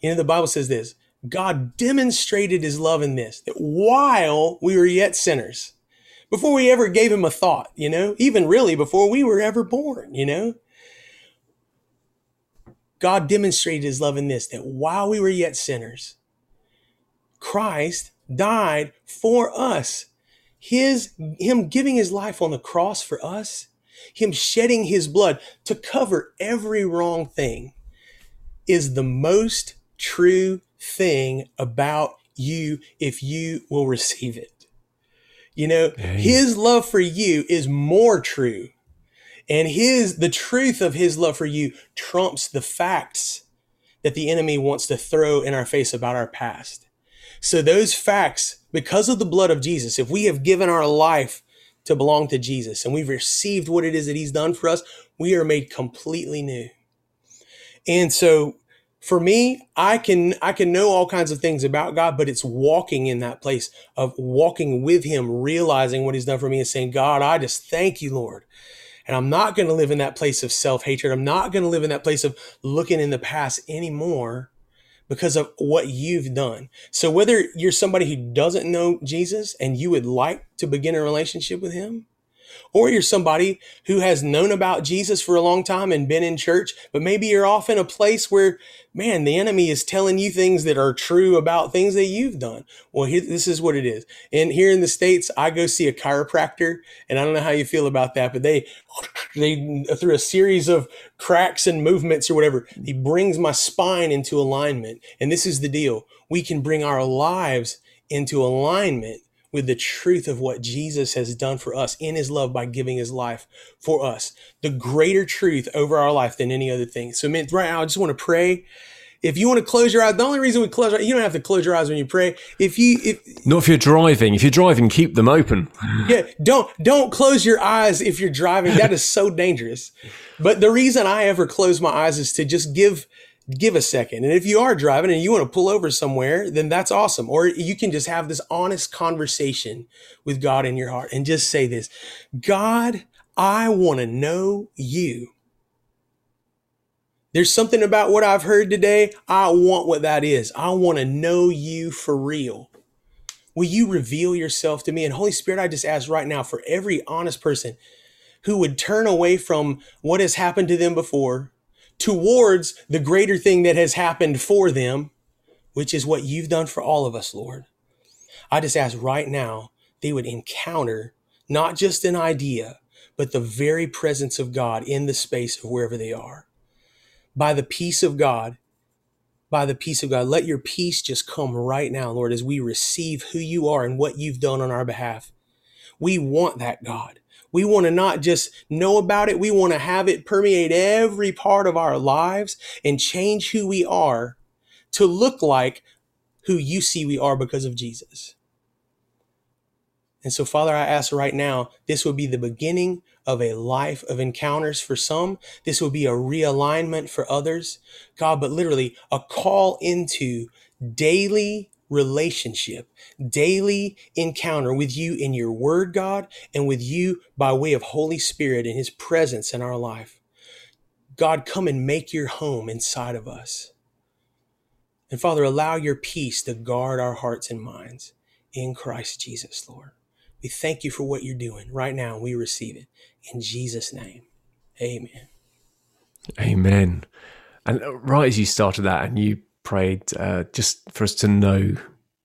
Speaker 3: you know, the Bible says this God demonstrated his love in this, that while we were yet sinners, before we ever gave him a thought, you know, even really before we were ever born, you know, God demonstrated his love in this, that while we were yet sinners, Christ died for us. His him giving his life on the cross for us him shedding his blood to cover every wrong thing is the most true thing about you if you will receive it. You know, his love for you is more true. And his the truth of his love for you trumps the facts that the enemy wants to throw in our face about our past. So those facts, because of the blood of Jesus, if we have given our life to belong to Jesus and we've received what it is that he's done for us, we are made completely new. And so for me, I can I can know all kinds of things about God, but it's walking in that place of walking with him, realizing what he's done for me and saying, God, I just thank you, Lord. And I'm not going to live in that place of self-hatred. I'm not going to live in that place of looking in the past anymore because of what you've done. So whether you're somebody who doesn't know Jesus and you would like to begin a relationship with him, or you're somebody who has known about Jesus for a long time and been in church, but maybe you're off in a place where, man, the enemy is telling you things that are true about things that you've done. Well, this is what it is. And here in the States, I go see a chiropractor, and I don't know how you feel about that, but they, they, through a series of cracks and movements or whatever, he brings my spine into alignment. And this is the deal. We can bring our lives into alignment with the truth of what Jesus has done for us in his love by giving his life for us. The greater truth over our life than any other thing. So, man, right now, I just want to pray. If you want to close your eyes, the only reason we close our, you don't have to close your eyes when you pray. If you, if,
Speaker 2: Not if you're driving. If you're driving, keep them open.
Speaker 3: yeah, don't, don't close your eyes if you're driving. That is so dangerous. But the reason I ever close my eyes is to just give give a second. And if you are driving and you want to pull over somewhere, then that's awesome. Or you can just have this honest conversation with God in your heart and just say this God, I want to know you. There's something about what I've heard today. I want what that is. I want to know you for real. Will you reveal yourself to me? And Holy Spirit, I just ask right now for every honest person who would turn away from what has happened to them before towards the greater thing that has happened for them, which is what you've done for all of us, Lord. I just ask right now they would encounter not just an idea, but the very presence of God in the space of wherever they are. By the peace of God, by the peace of God, let your peace just come right now, Lord, as we receive who you are and what you've done on our behalf. We want that, God. We want to not just know about it, we want to have it permeate every part of our lives and change who we are to look like who you see we are because of Jesus. And so, Father, I ask right now, this will be the beginning of a life of encounters for some. This will be a realignment for others. God, but literally a call into daily relationship, daily encounter with you in your word, God, and with you by way of Holy Spirit and his presence in our life. God, come and make your home inside of us. And Father, allow your peace to guard our hearts and minds in Christ Jesus, Lord. We thank you for what you're doing right now. We receive it in Jesus' name. Amen.
Speaker 2: Amen. And right as you started that and you prayed uh, just for us to know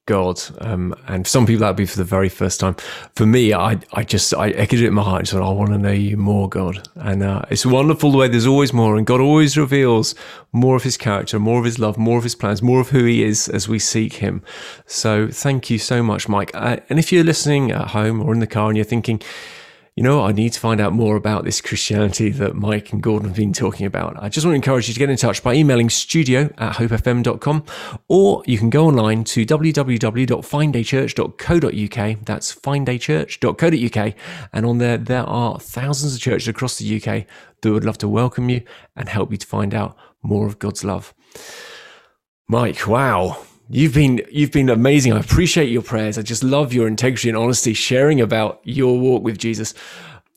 Speaker 2: God, um, and for some people that'd be for the very first time. For me, I, I just, I echoed it in my heart. I said, I want to know you more, God. And uh, it's wonderful the way there's always more, and God always reveals more of His character, more of His love, more of His plans, more of who He is as we seek Him. So thank you so much, Mike. Uh, and if you're listening at home or in the car and you're thinking, you know, I need to find out more about this Christianity that Mike and Gordon have been talking about. I just want to encourage you to get in touch by emailing studio at hopefm.com or you can go online to www.findachurch.co.uk. That's findachurch.co.uk. And on there, there are thousands of churches across the UK that would love to welcome you and help you to find out more of God's love. Mike, wow. You've been you've been amazing. I appreciate your prayers. I just love your integrity and honesty, sharing about your walk with Jesus.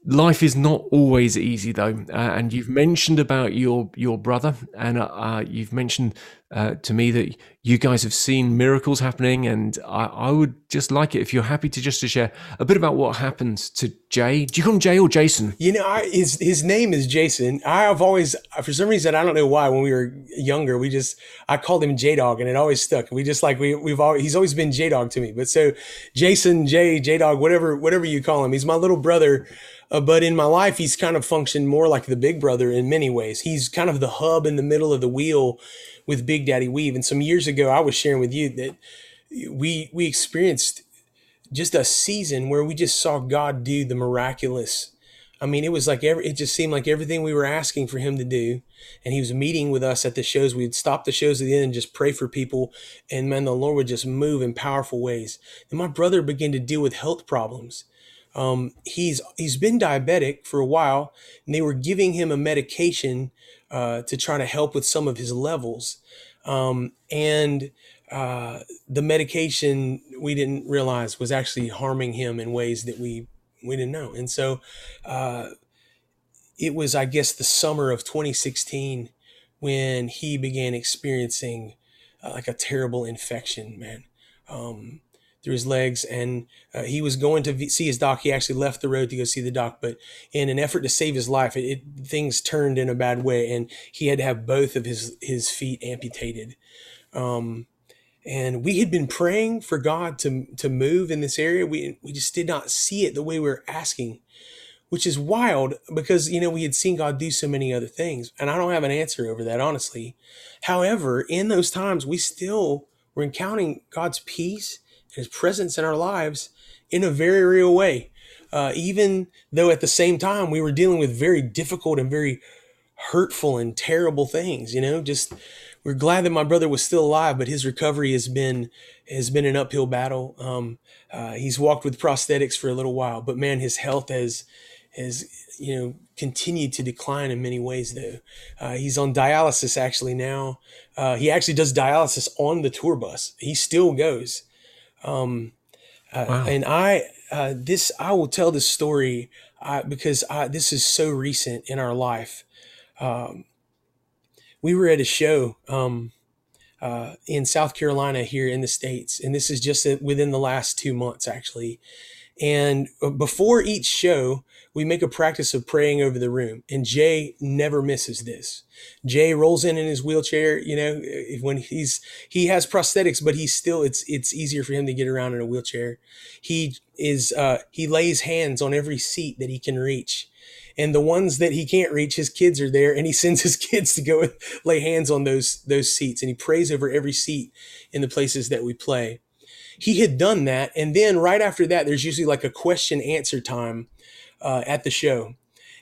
Speaker 2: Life is not always easy though, uh, and you've mentioned about your your brother, and uh, you've mentioned uh, to me that you guys have seen miracles happening, and I, I, would just like it if you're happy to just to share a bit about what happened to Jay. Do you call him Jay or Jason?
Speaker 3: You know, I, his his name is Jason. I've always, for some reason, I don't know why. When we were younger, we just I called him J Dog, and it always stuck. We just like we we've always he's always been J Dog to me. But so Jason, J J Dog, whatever whatever you call him, he's my little brother. Uh, but in my life, he's kind of functioned more like the big brother in many ways. He's kind of the hub in the middle of the wheel with Big Daddy Weave. And some years ago, I was sharing with you that we we experienced just a season where we just saw God do the miraculous. I mean, it was like every, it just seemed like everything we were asking for him to do. And he was meeting with us at the shows. We'd stop the shows at the end and just pray for people. And man, the Lord would just move in powerful ways. And my brother began to deal with health problems. Um, he's he's been diabetic for a while, and they were giving him a medication uh, to try to help with some of his levels. Um, and uh, the medication we didn't realize was actually harming him in ways that we we didn't know. And so uh, it was, I guess, the summer of 2016 when he began experiencing uh, like a terrible infection, man. Um, through his legs, and uh, he was going to see his doc. He actually left the road to go see the doc, but in an effort to save his life, it, it things turned in a bad way, and he had to have both of his his feet amputated. Um, and we had been praying for God to to move in this area. We we just did not see it the way we were asking, which is wild because you know we had seen God do so many other things, and I don't have an answer over that honestly. However, in those times, we still were encountering God's peace His presence in our lives in a very real way. Uh, even though at the same time we were dealing with very difficult and very hurtful and terrible things, you know, just we're glad that my brother was still alive, but his recovery has been has been an uphill battle. Um, uh, he's walked with prosthetics for a little while, but man, his health has has you know continued to decline in many ways. Though uh, he's on dialysis actually now. Uh, he actually does dialysis on the tour bus. He still goes. Um, uh, wow. And I uh, this I will tell this story uh, because I, this is so recent in our life. Um, we were at a show um, uh, in South Carolina here in the States, and this is just within the last two months, actually. And uh, before each show, we make a practice of praying over the room. And Jay never misses this. Jay rolls in in his wheelchair. You know, when he's he has prosthetics, but he's still it's it's easier for him to get around in a wheelchair. He is uh, he lays hands on every seat that he can reach and the ones that he can't reach his kids are there and he sends his kids to go and lay hands on those those seats and he prays over every seat in the places that we play he had done that and then right after that there's usually like a question answer time uh, at the show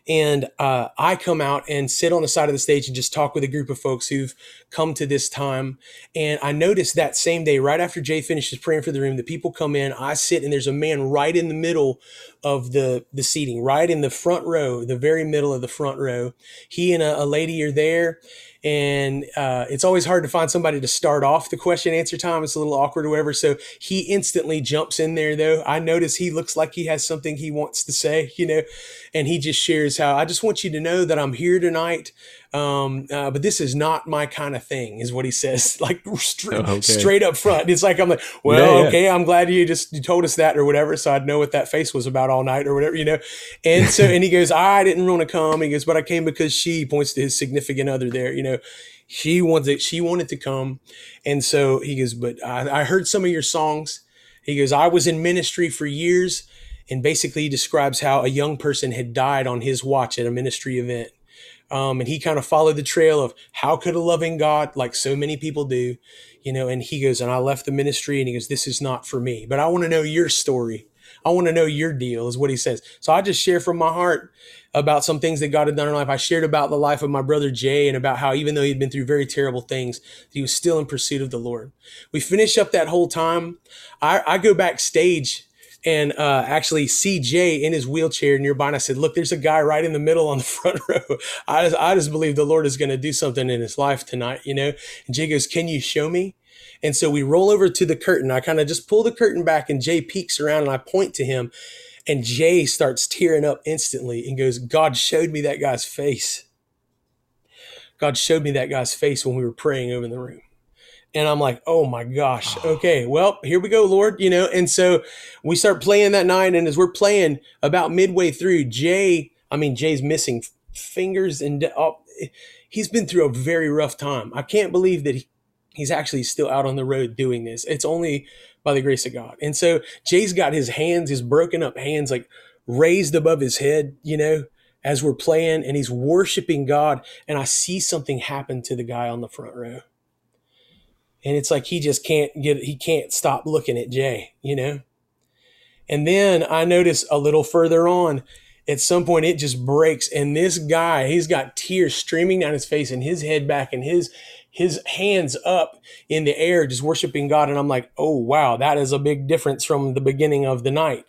Speaker 3: and uh, I come out and sit on the side of the stage and just talk with a group of folks who've come to this time. And I noticed that same day, right after Jay finishes praying for the room, the people come in. I sit and there's a man right in the middle of the the seating, right in the front row, the very middle of the front row. He and a, a lady are there, and uh, it's always hard to find somebody to start off the question answer time. It's a little awkward or whatever. So he instantly jumps in there, though. I notice he looks like he has something he wants to say, you know, and he just shares how I just want you to know that I'm here tonight. Um, uh, but this is not my kind of thing, is what he says, like straight, oh, okay. straight up front. It's like I'm like, well, yeah, yeah. okay, I'm glad you just you told us that or whatever, so I'd know what that face was about all night or whatever, you know. And so, and he goes, I didn't want to come. He goes, but I came because she points to his significant other there, you know. She wanted, she wanted to come, and so he goes, but I, I heard some of your songs. He goes, I was in ministry for years, and basically he describes how a young person had died on his watch at a ministry event um, and he kind of followed the trail of how could a loving God, like so many people do, you know, and he goes, and I left the ministry and he goes, this is not for me, but I want to know your story. I want to know your deal is what he says. So I just share from my heart about some things that God had done in life. I shared about the life of my brother Jay and about how even though he'd been through very terrible things, he was still in pursuit of the Lord. We finish up that whole time. I, I go backstage and uh, actually see Jay in his wheelchair nearby. And I said, "Look, there's a guy right in the middle on the front row. I just, I just believe the Lord is going to do something in his life tonight, you know." And Jay goes, "Can you show me?" And so we roll over to the curtain. I kind of just pull the curtain back, and Jay peeks around, and I point to him, and Jay starts tearing up instantly and goes, "God showed me that guy's face. God showed me that guy's face when we were praying over in the room." And I'm like, oh my gosh, okay, well, here we go, Lord, you know. And so we start playing that night, and as we're playing about midway through, Jay, I mean, Jay's missing fingers, and oh, he's been through a very rough time. I can't believe that he, he's actually still out on the road doing this. It's only by the grace of God. And so Jay's got his hands, his broken up hands, like raised above his head, you know, as we're playing, and he's worshiping God. And I see something happen to the guy on the front row and it's like he just can't get he can't stop looking at Jay, you know. And then I notice a little further on, at some point it just breaks, and this guy he's got tears streaming down his face and his head back and his his hands up in the air, just worshiping God. And I'm like, oh wow, that is a big difference from the beginning of the night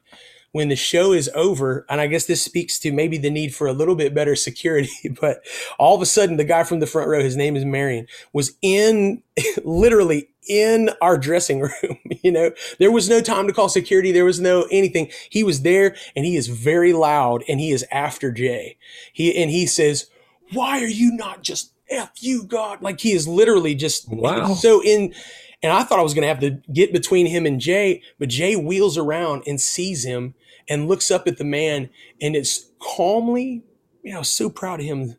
Speaker 3: when the show is over, and I guess this speaks to maybe the need for a little bit better security, but all of a sudden, the guy from the front row, his name is Marion, was in literally in our dressing room. You know, there was no time to call security. There was no anything. He was there and he is very loud and he is after Jay. He, and he says, why are you not just F you God? Like he is literally just
Speaker 2: Wow.
Speaker 3: so in, and I thought I was going to have to get between him and Jay, but Jay wheels around and sees him and looks up at the man and it's calmly, you know, so proud of him.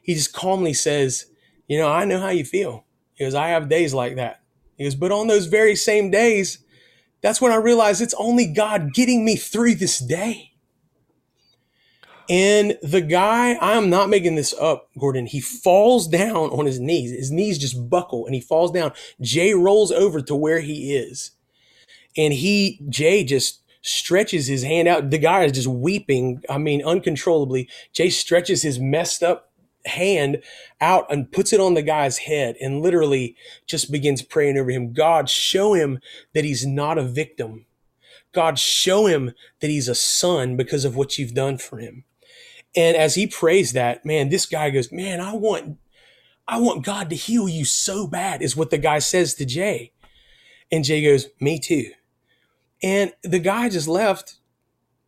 Speaker 3: He just calmly says, You know, I know how you feel. He goes, I have days like that. He goes, But on those very same days, that's when I realized it's only God getting me through this day. And the guy, I am not making this up, Gordon. He falls down on his knees. His knees just buckle and he falls down. Jay rolls over to where he is. And he, Jay just stretches his hand out. The guy is just weeping. I mean, uncontrollably. Jay stretches his messed up hand out and puts it on the guy's head and literally just begins praying over him. God, show him that he's not a victim. God, show him that he's a son because of what you've done for him. And as he prays that, man, this guy goes, man, I want, I want God to heal you so bad is what the guy says to Jay. And Jay goes, me too. And the guy just left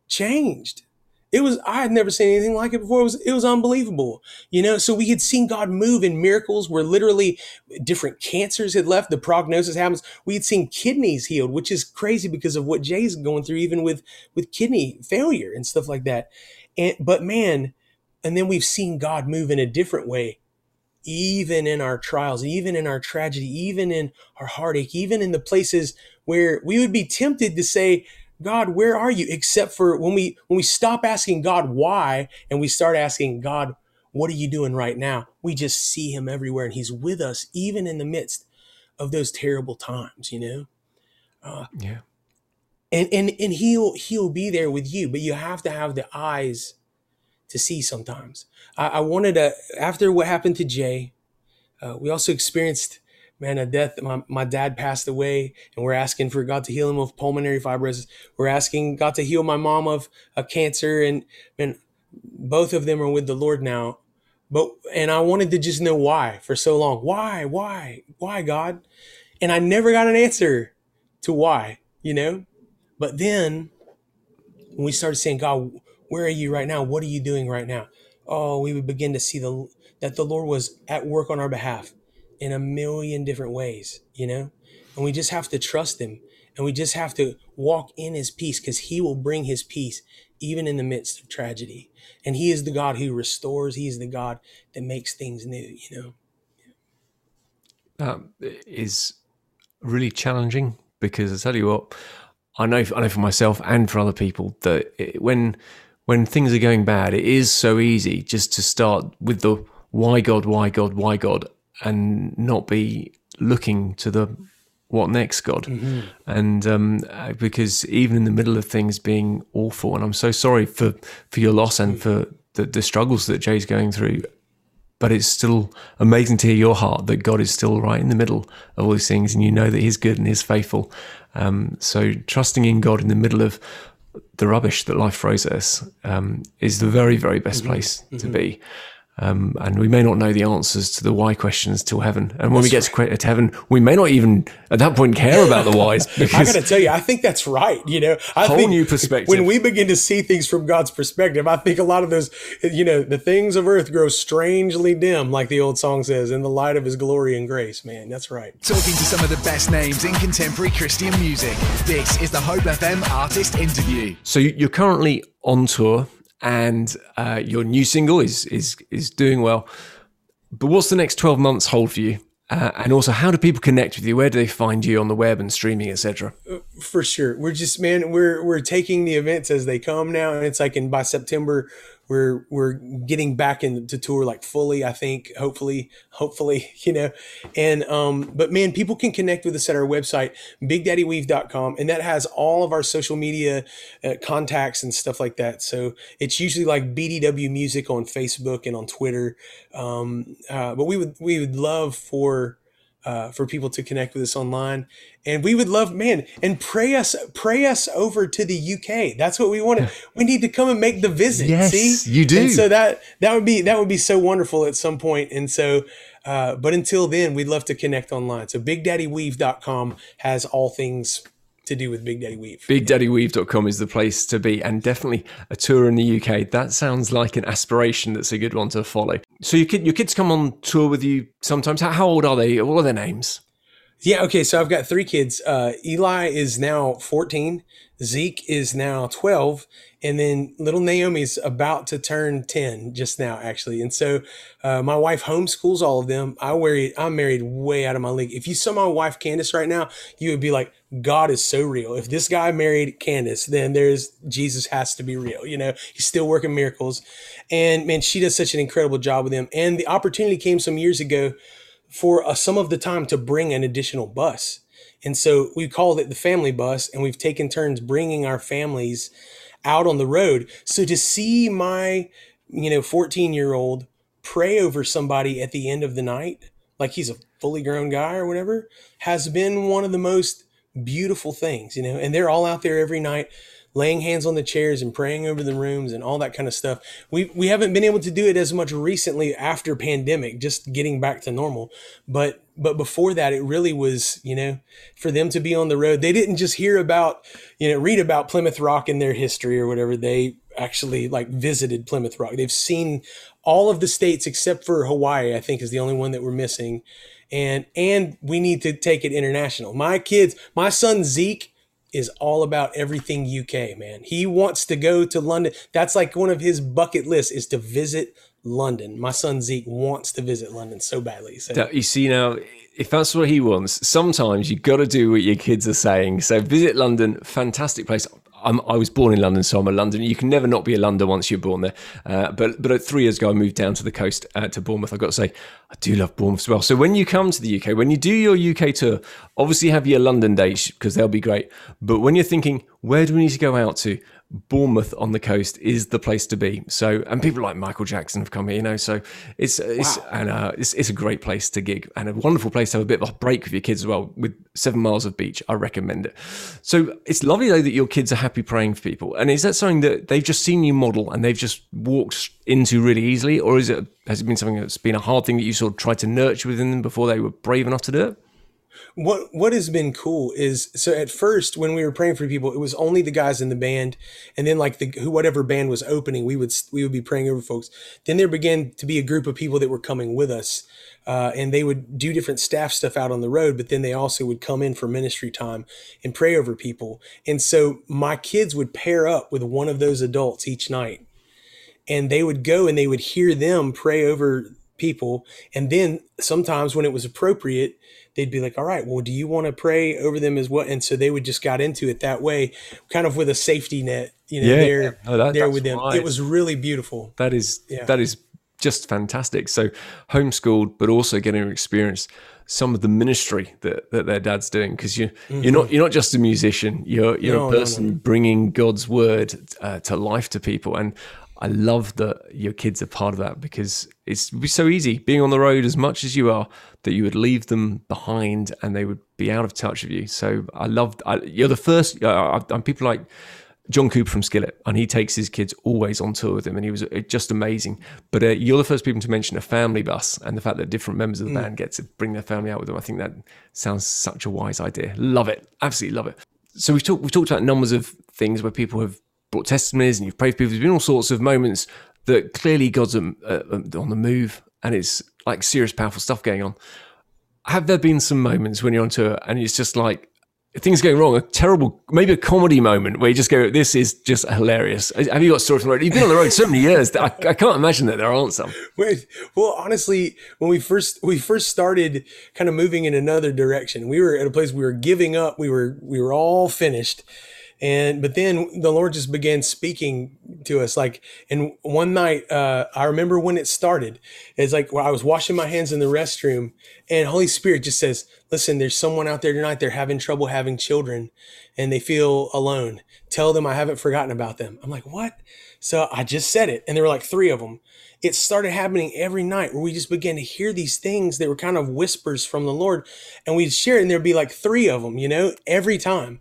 Speaker 3: changed. It was I had never seen anything like it before. It was it was unbelievable. You know, so we had seen God move in miracles where literally different cancers had left, the prognosis happens. We had seen kidneys healed, which is crazy because of what Jay's going through, even with with kidney failure and stuff like that. And but man, and then we've seen God move in a different way even in our trials, even in our tragedy, even in our heartache, even in the places where we would be tempted to say, God, where are you? Except for when we when we stop asking God why and we start asking God, what are you doing right now? We just see him everywhere and he's with us even in the midst of those terrible times, you know?
Speaker 2: Uh, yeah.
Speaker 3: And and and he'll he'll be there with you but you have to have the eyes to see sometimes. I, I wanted to after what happened to jay uh, we also experienced man a death. My, my dad passed away and we're asking for god to heal him of pulmonary fibrosis. We're asking god to heal my mom of a cancer and man both of them are with the lord now. But and i wanted to just know why for so long. Why why why god? And i never got an answer to why you know but then when we started saying, God, where are you right now? What are you doing right now? Oh, we would begin to see the that the Lord was at work on our behalf in a million different ways, you know? And we just have to trust him and we just have to walk in his peace because he will bring his peace even in the midst of tragedy. And he is the God who restores, he is the God that makes things new, you know?
Speaker 2: Um, that is really challenging because I tell you what, I know I know for myself and for other people that it, when when things are going bad, it is so easy just to start with the why God, why God, why God, and not be looking to the what next God. And um, uh, because even in the middle of things being awful, and I'm so sorry for for your loss and for the, the struggles that Jay's going through but it's still amazing to hear your heart that God is still right in the middle of all these things, and you know that He's good and He's faithful. Um, so trusting in God in the middle of the rubbish that life throws at us um, is the very, very best place to be. Um, and we may not know the answers to the why questions till heaven. And when we get to, to heaven, we may not even at that point care about the whys
Speaker 3: I
Speaker 2: because
Speaker 3: got to tell you, I think that's right. You know, I
Speaker 2: Whole
Speaker 3: think
Speaker 2: new perspective.
Speaker 3: When we begin to see things from God's perspective, I think a lot of those, you know, the things of earth grow strangely dim, like the old song says, in the light of His glory and grace. Man, that's right.
Speaker 1: Talking to some of the best names in contemporary Christian music. This is the Hope FM artist interview.
Speaker 2: So you're currently on tour, and uh, your new single is is is doing well. But what's the next twelve months hold for you? Uh, and also, how do people connect with you? Where do they find you on the web and streaming, etc.?
Speaker 3: For sure. We're just man, we're we're taking the events as they come now, and it's like in by September, we're we're getting back into tour like fully i think hopefully hopefully you know. And um but man people can connect with us at our website bigdaddyweave.com and that has all of our social media uh, contacts and stuff like that. So it's usually like bdw music on facebook and on twitter. Um uh, but we would we would love for uh, for people to connect with us online. And we would love, man, and pray us, pray us over to the UK. That's what we want to. We need to come and make the visit.
Speaker 2: Yes,
Speaker 3: see,
Speaker 2: you do.
Speaker 3: And so that that would be that would be so wonderful at some point. And so, uh, but until then, we'd love to connect online. So BigDaddyWeave.com has all things to do with Big Daddy Weave.
Speaker 2: BigDaddyWeave.com is the place to be, and definitely a tour in the UK. That sounds like an aspiration that's a good one to follow. So your kid, your kids come on tour with you sometimes. How, how old are they? What are their names?
Speaker 3: Yeah, okay. So I've got three kids. Uh, Eli is now 14, Zeke is now 12, and then little Naomi's about to turn 10 just now, actually. And so uh, my wife homeschools all of them. I worry, I'm married way out of my league. If you saw my wife Candace right now, you would be like, God is so real. If this guy married Candace, then there's Jesus has to be real. You know, he's still working miracles. And man, she does such an incredible job with them. And the opportunity came some years ago for uh, some of the time to bring an additional bus. And so we called it the family bus, and we've taken turns bringing our families out on the road. So to see my, you know, 14 year old pray over somebody at the end of the night, like he's a fully grown guy or whatever, has been one of the most beautiful things, you know, and they're all out there every night laying hands on the chairs and praying over the rooms and all that kind of stuff. We we haven't been able to do it as much recently after pandemic, just getting back to normal. But but before that, it really was, you know, for them to be on the road. They didn't just hear about, you know, read about Plymouth Rock in their history or whatever. They actually like visited Plymouth Rock. They've seen all of the states except for Hawaii, I think is the only one that we're missing. And and we need to take it international. My kids, my son Zeke is all about everything UK, man. He wants to go to London. That's like one of his bucket lists is to visit London. My son Zeke wants to visit London so badly. So
Speaker 2: You see now, if that's what he wants, sometimes you got to do what your kids are saying. So visit London, fantastic place. I'm, I was born in London, so I'm a Londoner. You can never not be a Londoner once you're born there. Uh, but but three years ago, I moved down to the coast uh, to Bournemouth. I've got to say, I do love Bournemouth as well. So when you come to the UK, when you do your UK tour, obviously have your London dates because they'll be great. But when you're thinking, where do we need to go out to? Bournemouth on the coast is the place to be. So, and people like Michael Jackson have come here, you know. So it's it's wow. and uh, it's, it's a great place to gig and a wonderful place to have a bit of a break with your kids as well. With seven miles of beach, I recommend it. So it's lovely though that your kids are happy praying for people. And is that something that they've just seen you model and they've just walked into really easily, or is it has it been something that's been a hard thing that you sort of tried to nurture within them before they were brave enough to do it?
Speaker 3: What what has been cool is so at first when we were praying for people it was only the guys in the band and then like the who whatever band was opening we would we would be praying over folks. Then there began to be a group of people that were coming with us uh, and they would do different staff stuff out on the road but then they also would come in for ministry time and pray over people. And so my kids would pair up with one of those adults each night and they would go and they would hear them pray over people. And then sometimes when it was appropriate they'd be like, all right, well, do you want to pray over them as well? And so they would just got into it that way, kind of with a safety net, you know,
Speaker 2: Yeah.
Speaker 3: there,
Speaker 2: Oh, that-
Speaker 3: there with them.
Speaker 2: right.
Speaker 3: It was really beautiful.
Speaker 2: That is
Speaker 3: Yeah.
Speaker 2: that is just fantastic. So homeschooled, but also getting to experience some of the ministry that, that their dad's doing because you you're not you're not just a musician. You're you're
Speaker 3: No,
Speaker 2: a
Speaker 3: no,
Speaker 2: person bringing God's word uh, to life to people, and I love that your kids are part of that because it's be so easy being on the road as much as you are that you would leave them behind and they would be out of touch with you. So I love I, you're the first. Uh, I'm people like. John Cooper from Skillet, and he takes his kids always on tour with him, and he was uh, just amazing. But uh, you're the first people to mention a family bus and the fact that different members of the band get to bring their family out with them. I think that sounds such a wise idea. Love it, absolutely love it. So we've talked we've talked about numbers of things where people have brought testimonies and you've prayed for people. There's been all sorts of moments that clearly God's um, uh, on the move, and it's like serious, powerful stuff going on. Have there been some moments when you're on tour and it's just like things going wrong, a terrible, maybe a comedy moment where you just go, "This is just hilarious." Have you got stories the road? You've been on the road so many years that I, I can't imagine that there aren't some.
Speaker 3: Wait, well, honestly, when we first we first started kind of moving in another direction, we were at a place we were giving up. We were we were all finished, and but then the Lord just began speaking to us. Like, and one night, uh, I remember when it started. It's like where I was washing my hands in the restroom, and Holy Spirit just says, "Listen, there's someone out there tonight. They're having trouble having children, and they feel alone. Tell them I haven't forgotten about them." I'm like, "What?" So I just said it, and there were like three of them. It started happening every night where we just began to hear these things that were kind of whispers from the Lord, and we'd share it, and there'd be like three of them, you know, every time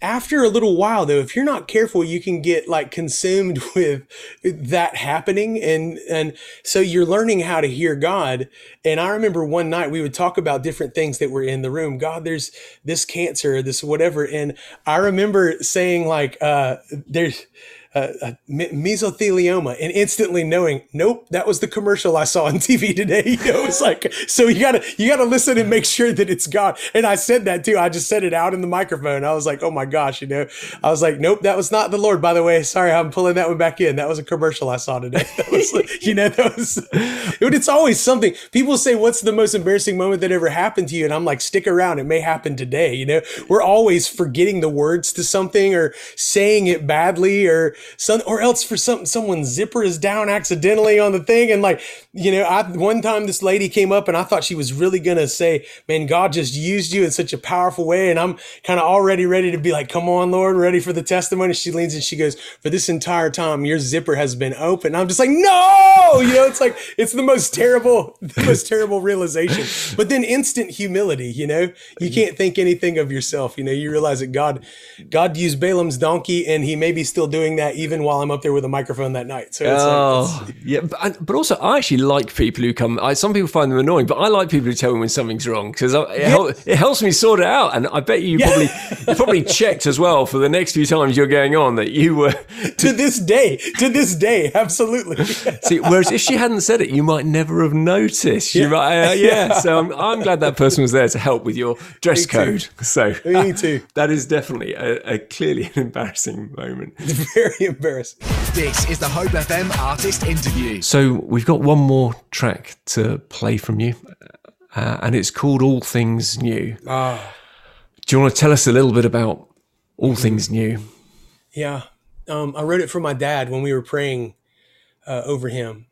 Speaker 3: after a little while though if you're not careful you can get like consumed with that happening and and so you're learning how to hear god. And i remember one night we would talk about different things that were in the room. God there's this cancer this whatever. And i remember saying like uh there's uh, uh, mesothelioma and instantly knowing, nope, that was the commercial I saw on TV today. You know, it's like, so you gotta, you gotta listen and make sure that it's God. And I said that too. I just said it out in the microphone. I was like, oh my gosh, you know, I was like, nope, that was not the Lord, by the way. Sorry, I'm pulling that one back in. That was a commercial I saw today. That was, you know, that was, it's always something. People say, what's the most embarrassing moment that ever happened to you? And I'm like, stick around. It may happen today. You know, we're always forgetting the words to something or saying it badly or some, or else for some someone's zipper is down accidentally on the thing, and like you know, I one time this lady came up and I thought she was really gonna say, "Man, God just used you in such a powerful way," and I'm kind of already ready to be like, "Come on, Lord, ready for the testimony." She leans and she goes, "For this entire time, your zipper has been open." I'm just like, "No!" You know, it's like it's the most terrible, the most terrible realization. But then instant humility. You know, you can't think anything of yourself. You know, you realize that God, God used Balaam's donkey, and He may be still doing that even while I'm up there with a microphone that night. So it's
Speaker 2: oh,
Speaker 3: like, it's,
Speaker 2: yeah, but, but also I actually like people who come. I, some people find them annoying, but I like people who tell me when something's wrong because it,
Speaker 3: Yeah.
Speaker 2: hel- it helps me sort it out. And I bet you probably you probably checked as well for the next few times you're going on that you were.
Speaker 3: to this day, to this day, absolutely.
Speaker 2: See, whereas if she hadn't said it, you might never have noticed. You
Speaker 3: Yeah.
Speaker 2: might, uh, yeah. So I'm, I'm glad that person was there to help with your dress code. So
Speaker 3: Me too.
Speaker 2: that is definitely a, a clearly an embarrassing moment.
Speaker 3: Very embarrassing.
Speaker 1: This is the Hope FM artist interview.
Speaker 2: So we've got one more track to play from you, uh, and it's called All Things New.
Speaker 3: Ah.
Speaker 2: Do you want to tell us a little bit about All Things New?
Speaker 3: Yeah. Um, I wrote it for my dad when we were praying uh, over him,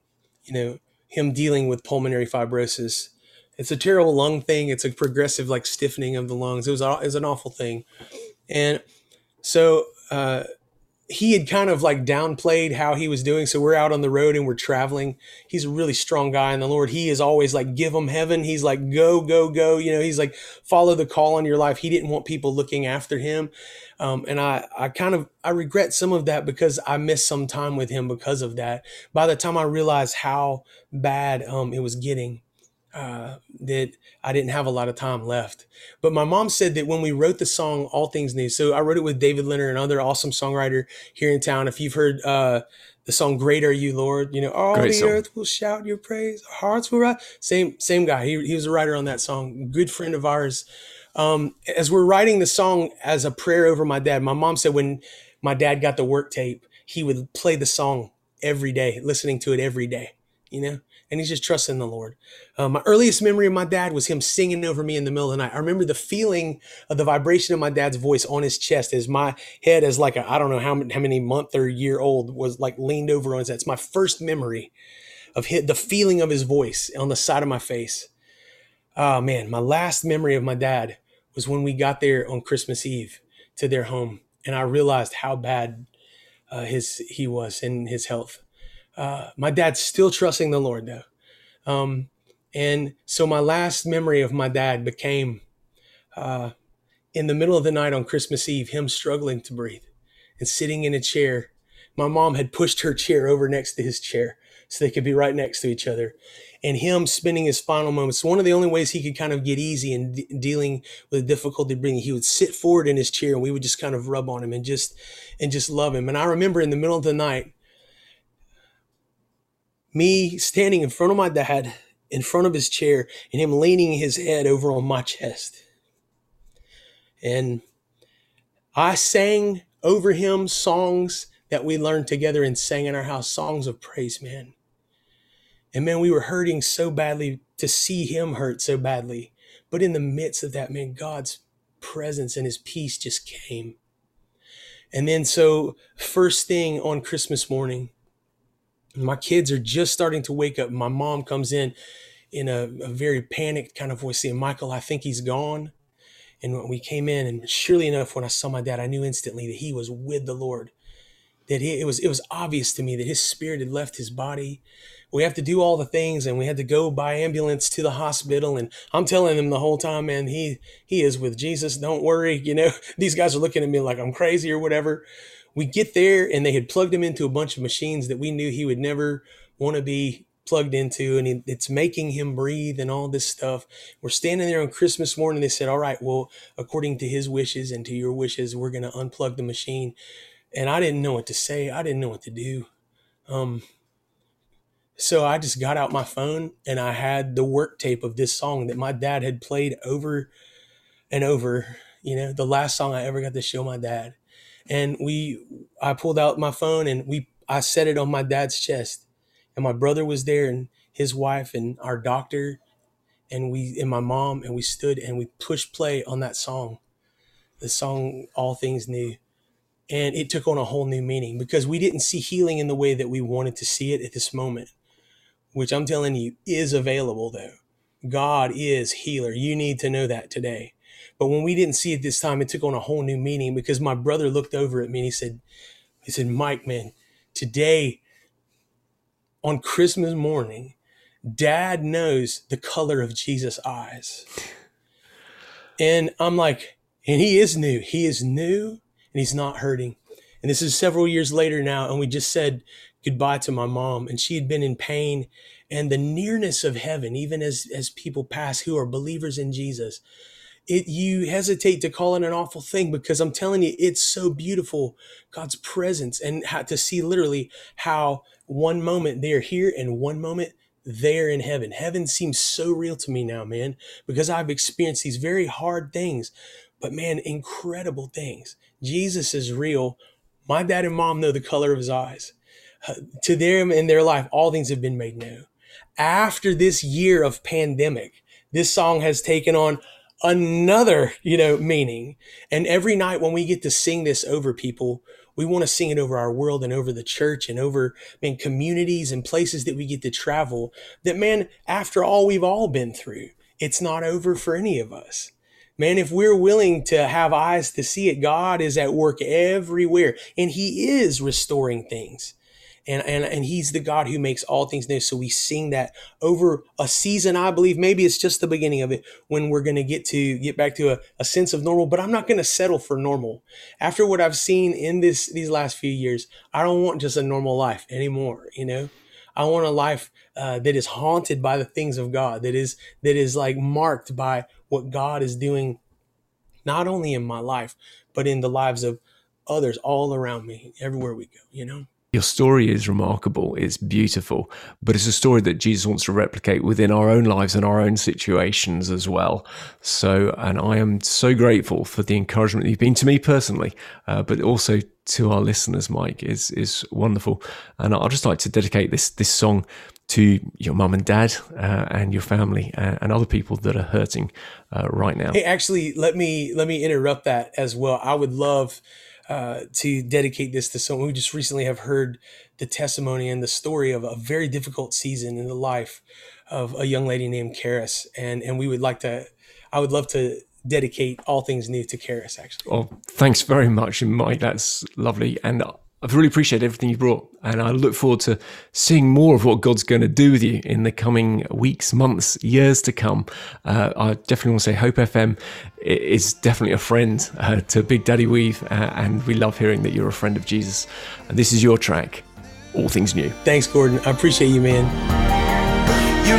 Speaker 3: you know, him dealing with pulmonary fibrosis. It's a terrible lung thing. It's a progressive like stiffening of the lungs. It was, it was an awful thing. And so uh, he had kind of like downplayed how he was doing. So we're out on the road and we're traveling. He's a really strong guy in the Lord. He is always like, give him heaven. He's like, go, go, go. You know, he's like, follow the call on your life. He didn't want people looking after him. Um, and I, I kind of, I regret some of that because I missed some time with him because of that. By the time I realized how bad um, it was getting, uh, that I didn't have a lot of time left. But my mom said that when we wrote the song All Things New, so I wrote it with David Leonard, another awesome songwriter here in town. If you've heard uh, the song Great Are You, Lord, you know, all
Speaker 2: Great
Speaker 3: the
Speaker 2: song.
Speaker 3: earth will shout your praise, hearts will rise. Same, same guy. He, he was a writer on that song, good friend of ours. Um, as we're writing the song as a prayer over my dad, my mom said when my dad got the work tape, he would play the song every day, listening to it every day, you know? And he's just trusting the Lord. Uh, my earliest memory of my dad was him singing over me in the middle of the night. I remember the feeling of the vibration of my dad's voice on his chest as my head, as like I don't know how many, how many month or year old, was like leaned over on his. That's my first memory of the feeling of his voice on the side of my face. Oh man, my last memory of my dad was when we got there on Christmas Eve to their home, and I realized how bad uh, his he was in his health. Uh, my dad's still trusting the Lord though. Um, and so my last memory of my dad became uh, in the middle of the night on Christmas Eve, him struggling to breathe and sitting in a chair. My mom had pushed her chair over next to his chair so they could be right next to each other. And him spending his final moments, one of the only ways he could kind of get easy in de- dealing with the difficulty breathing, he would sit forward in his chair and we would just kind of rub on him and just and just love him. And I remember in the middle of the night, me standing in front of my dad, in front of his chair, and him leaning his head over on my chest. And I sang over him songs that we learned together and sang in our house, songs of praise, man. And man, we were hurting so badly to see him hurt so badly. But in the midst of that, man, God's presence and his peace just came. And then, so first thing on Christmas morning, my kids are just starting to wake up. My mom comes in in a, a very panicked kind of voice saying, Michael, I think he's gone. And when we came in, and surely enough, when I saw my dad, I knew instantly that he was with the Lord. That he, it was it was obvious to me that his spirit had left his body. We have to do all the things, and we had to go by ambulance to the hospital. And I'm telling them the whole time, man, he he is with Jesus. Don't worry. You know, these guys are looking at me like I'm crazy or whatever. We get there, and they had plugged him into a bunch of machines that we knew he would never want to be plugged into and it's making him breathe and all this stuff. We're standing there on Christmas morning. They said, All right, well, according to his wishes and to your wishes, we're going to unplug the machine. And I didn't know what to say. I didn't know what to do. Um, so I just got out my phone and I had the work tape of this song that my dad had played over and over. You know, the last song I ever got to show my dad. And we, I pulled out my phone and we, I set it on my dad's chest. And my brother was there and his wife and our doctor. And we and my mom and we stood and we pushed play on that song. The song all things new. And it took on a whole new meaning because we didn't see healing in the way that we wanted to see it at this moment which i'm telling you is available though. God is healer. You need to know that today but when we didn't see it this time it took on a whole new meaning because my brother looked over at me and he said he said mike man today on Christmas morning, dad knows the color of Jesus' eyes. And I'm like, and he is new. He is new and he's not hurting. And this is several years later now. And we just said goodbye to my mom and she had been in pain and the nearness of heaven, even as, as people pass who are believers in Jesus, it you hesitate to call it an awful thing because I'm telling you, it's so beautiful, God's presence, and how, to see literally how one moment they're here and one moment they're in heaven. Heaven seems so real to me now, man, because I've experienced these very hard things, but man, incredible things. Jesus is real. My dad and mom know the color of his eyes. Uh, to them in their life, all things have been made new. After this year of pandemic, this song has taken on another, you know, meaning. And every night when we get to sing this over people, we want to sing it over our world and over the church and over man communities and places that we get to travel that man after all we've all been through it's not over for any of us man if we're willing to have eyes to see it god is at work everywhere and he is restoring things and, and and he's the God who makes all things new. So we sing that over a season. I believe maybe it's just the beginning of it when we're going to get to get back to a, a sense of normal. But I'm not going to settle for normal. After what I've seen in this these last few years, I don't want just a normal life anymore. You know, I want a life uh, that is haunted by the things of God. That is that is like marked by what God is doing, not only in my life but in the lives of others all around me, everywhere we go. You know.
Speaker 2: Your story is remarkable, it's beautiful, but it's a story that Jesus wants to replicate within our own lives and our own situations as well. So, and I am so grateful for the encouragement you've been to me personally, uh, but also to our listeners, Mike, is is wonderful. And I'd just like to dedicate this this song to your mum and dad uh, and your family uh, and other people that are hurting uh, right now.
Speaker 3: Hey, actually, let me let me interrupt that as well. I would love uh, to dedicate this to someone. We just recently have heard the testimony and the story of a very difficult season in the life of a young lady named Karis, and and we would like to, I would love to dedicate all things new to Karis. Actually,
Speaker 2: oh, thanks very much, Mike. That's lovely, and I've really appreciated everything you brought, and I look forward to seeing more of what God's going to do with you in the coming weeks, months, years to come. Uh, I definitely want to say Hope FM is definitely a friend uh, to Big Daddy Weave, uh, and we love hearing that you're a friend of Jesus. And this is your track, All Things New.
Speaker 3: Thanks, Gordon. I appreciate you, man.
Speaker 4: You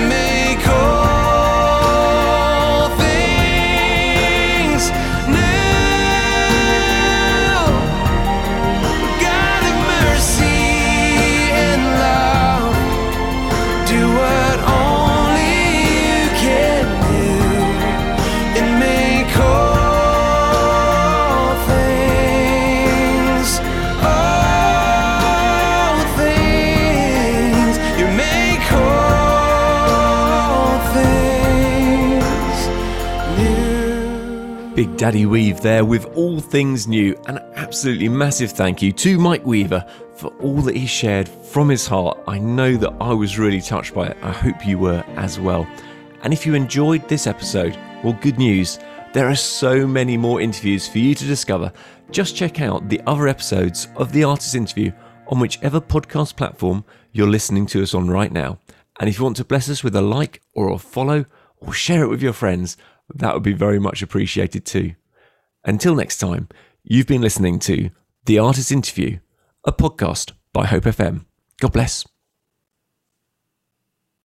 Speaker 2: Big Daddy Weave there with all things new. An absolutely massive thank you to Mike Weaver for all that he shared from his heart. I know that I was really touched by it. I hope you were as well. And if you enjoyed this episode, well, good news. There are so many more interviews for you to discover. Just check out the other episodes of The Artist Interview on whichever podcast platform you're listening to us on right now. And if you want to bless us with a like or a follow or share it with your friends, that would be very much appreciated too. Until next time, you've been listening to The Artist Interview, a podcast by Hope FM. God bless.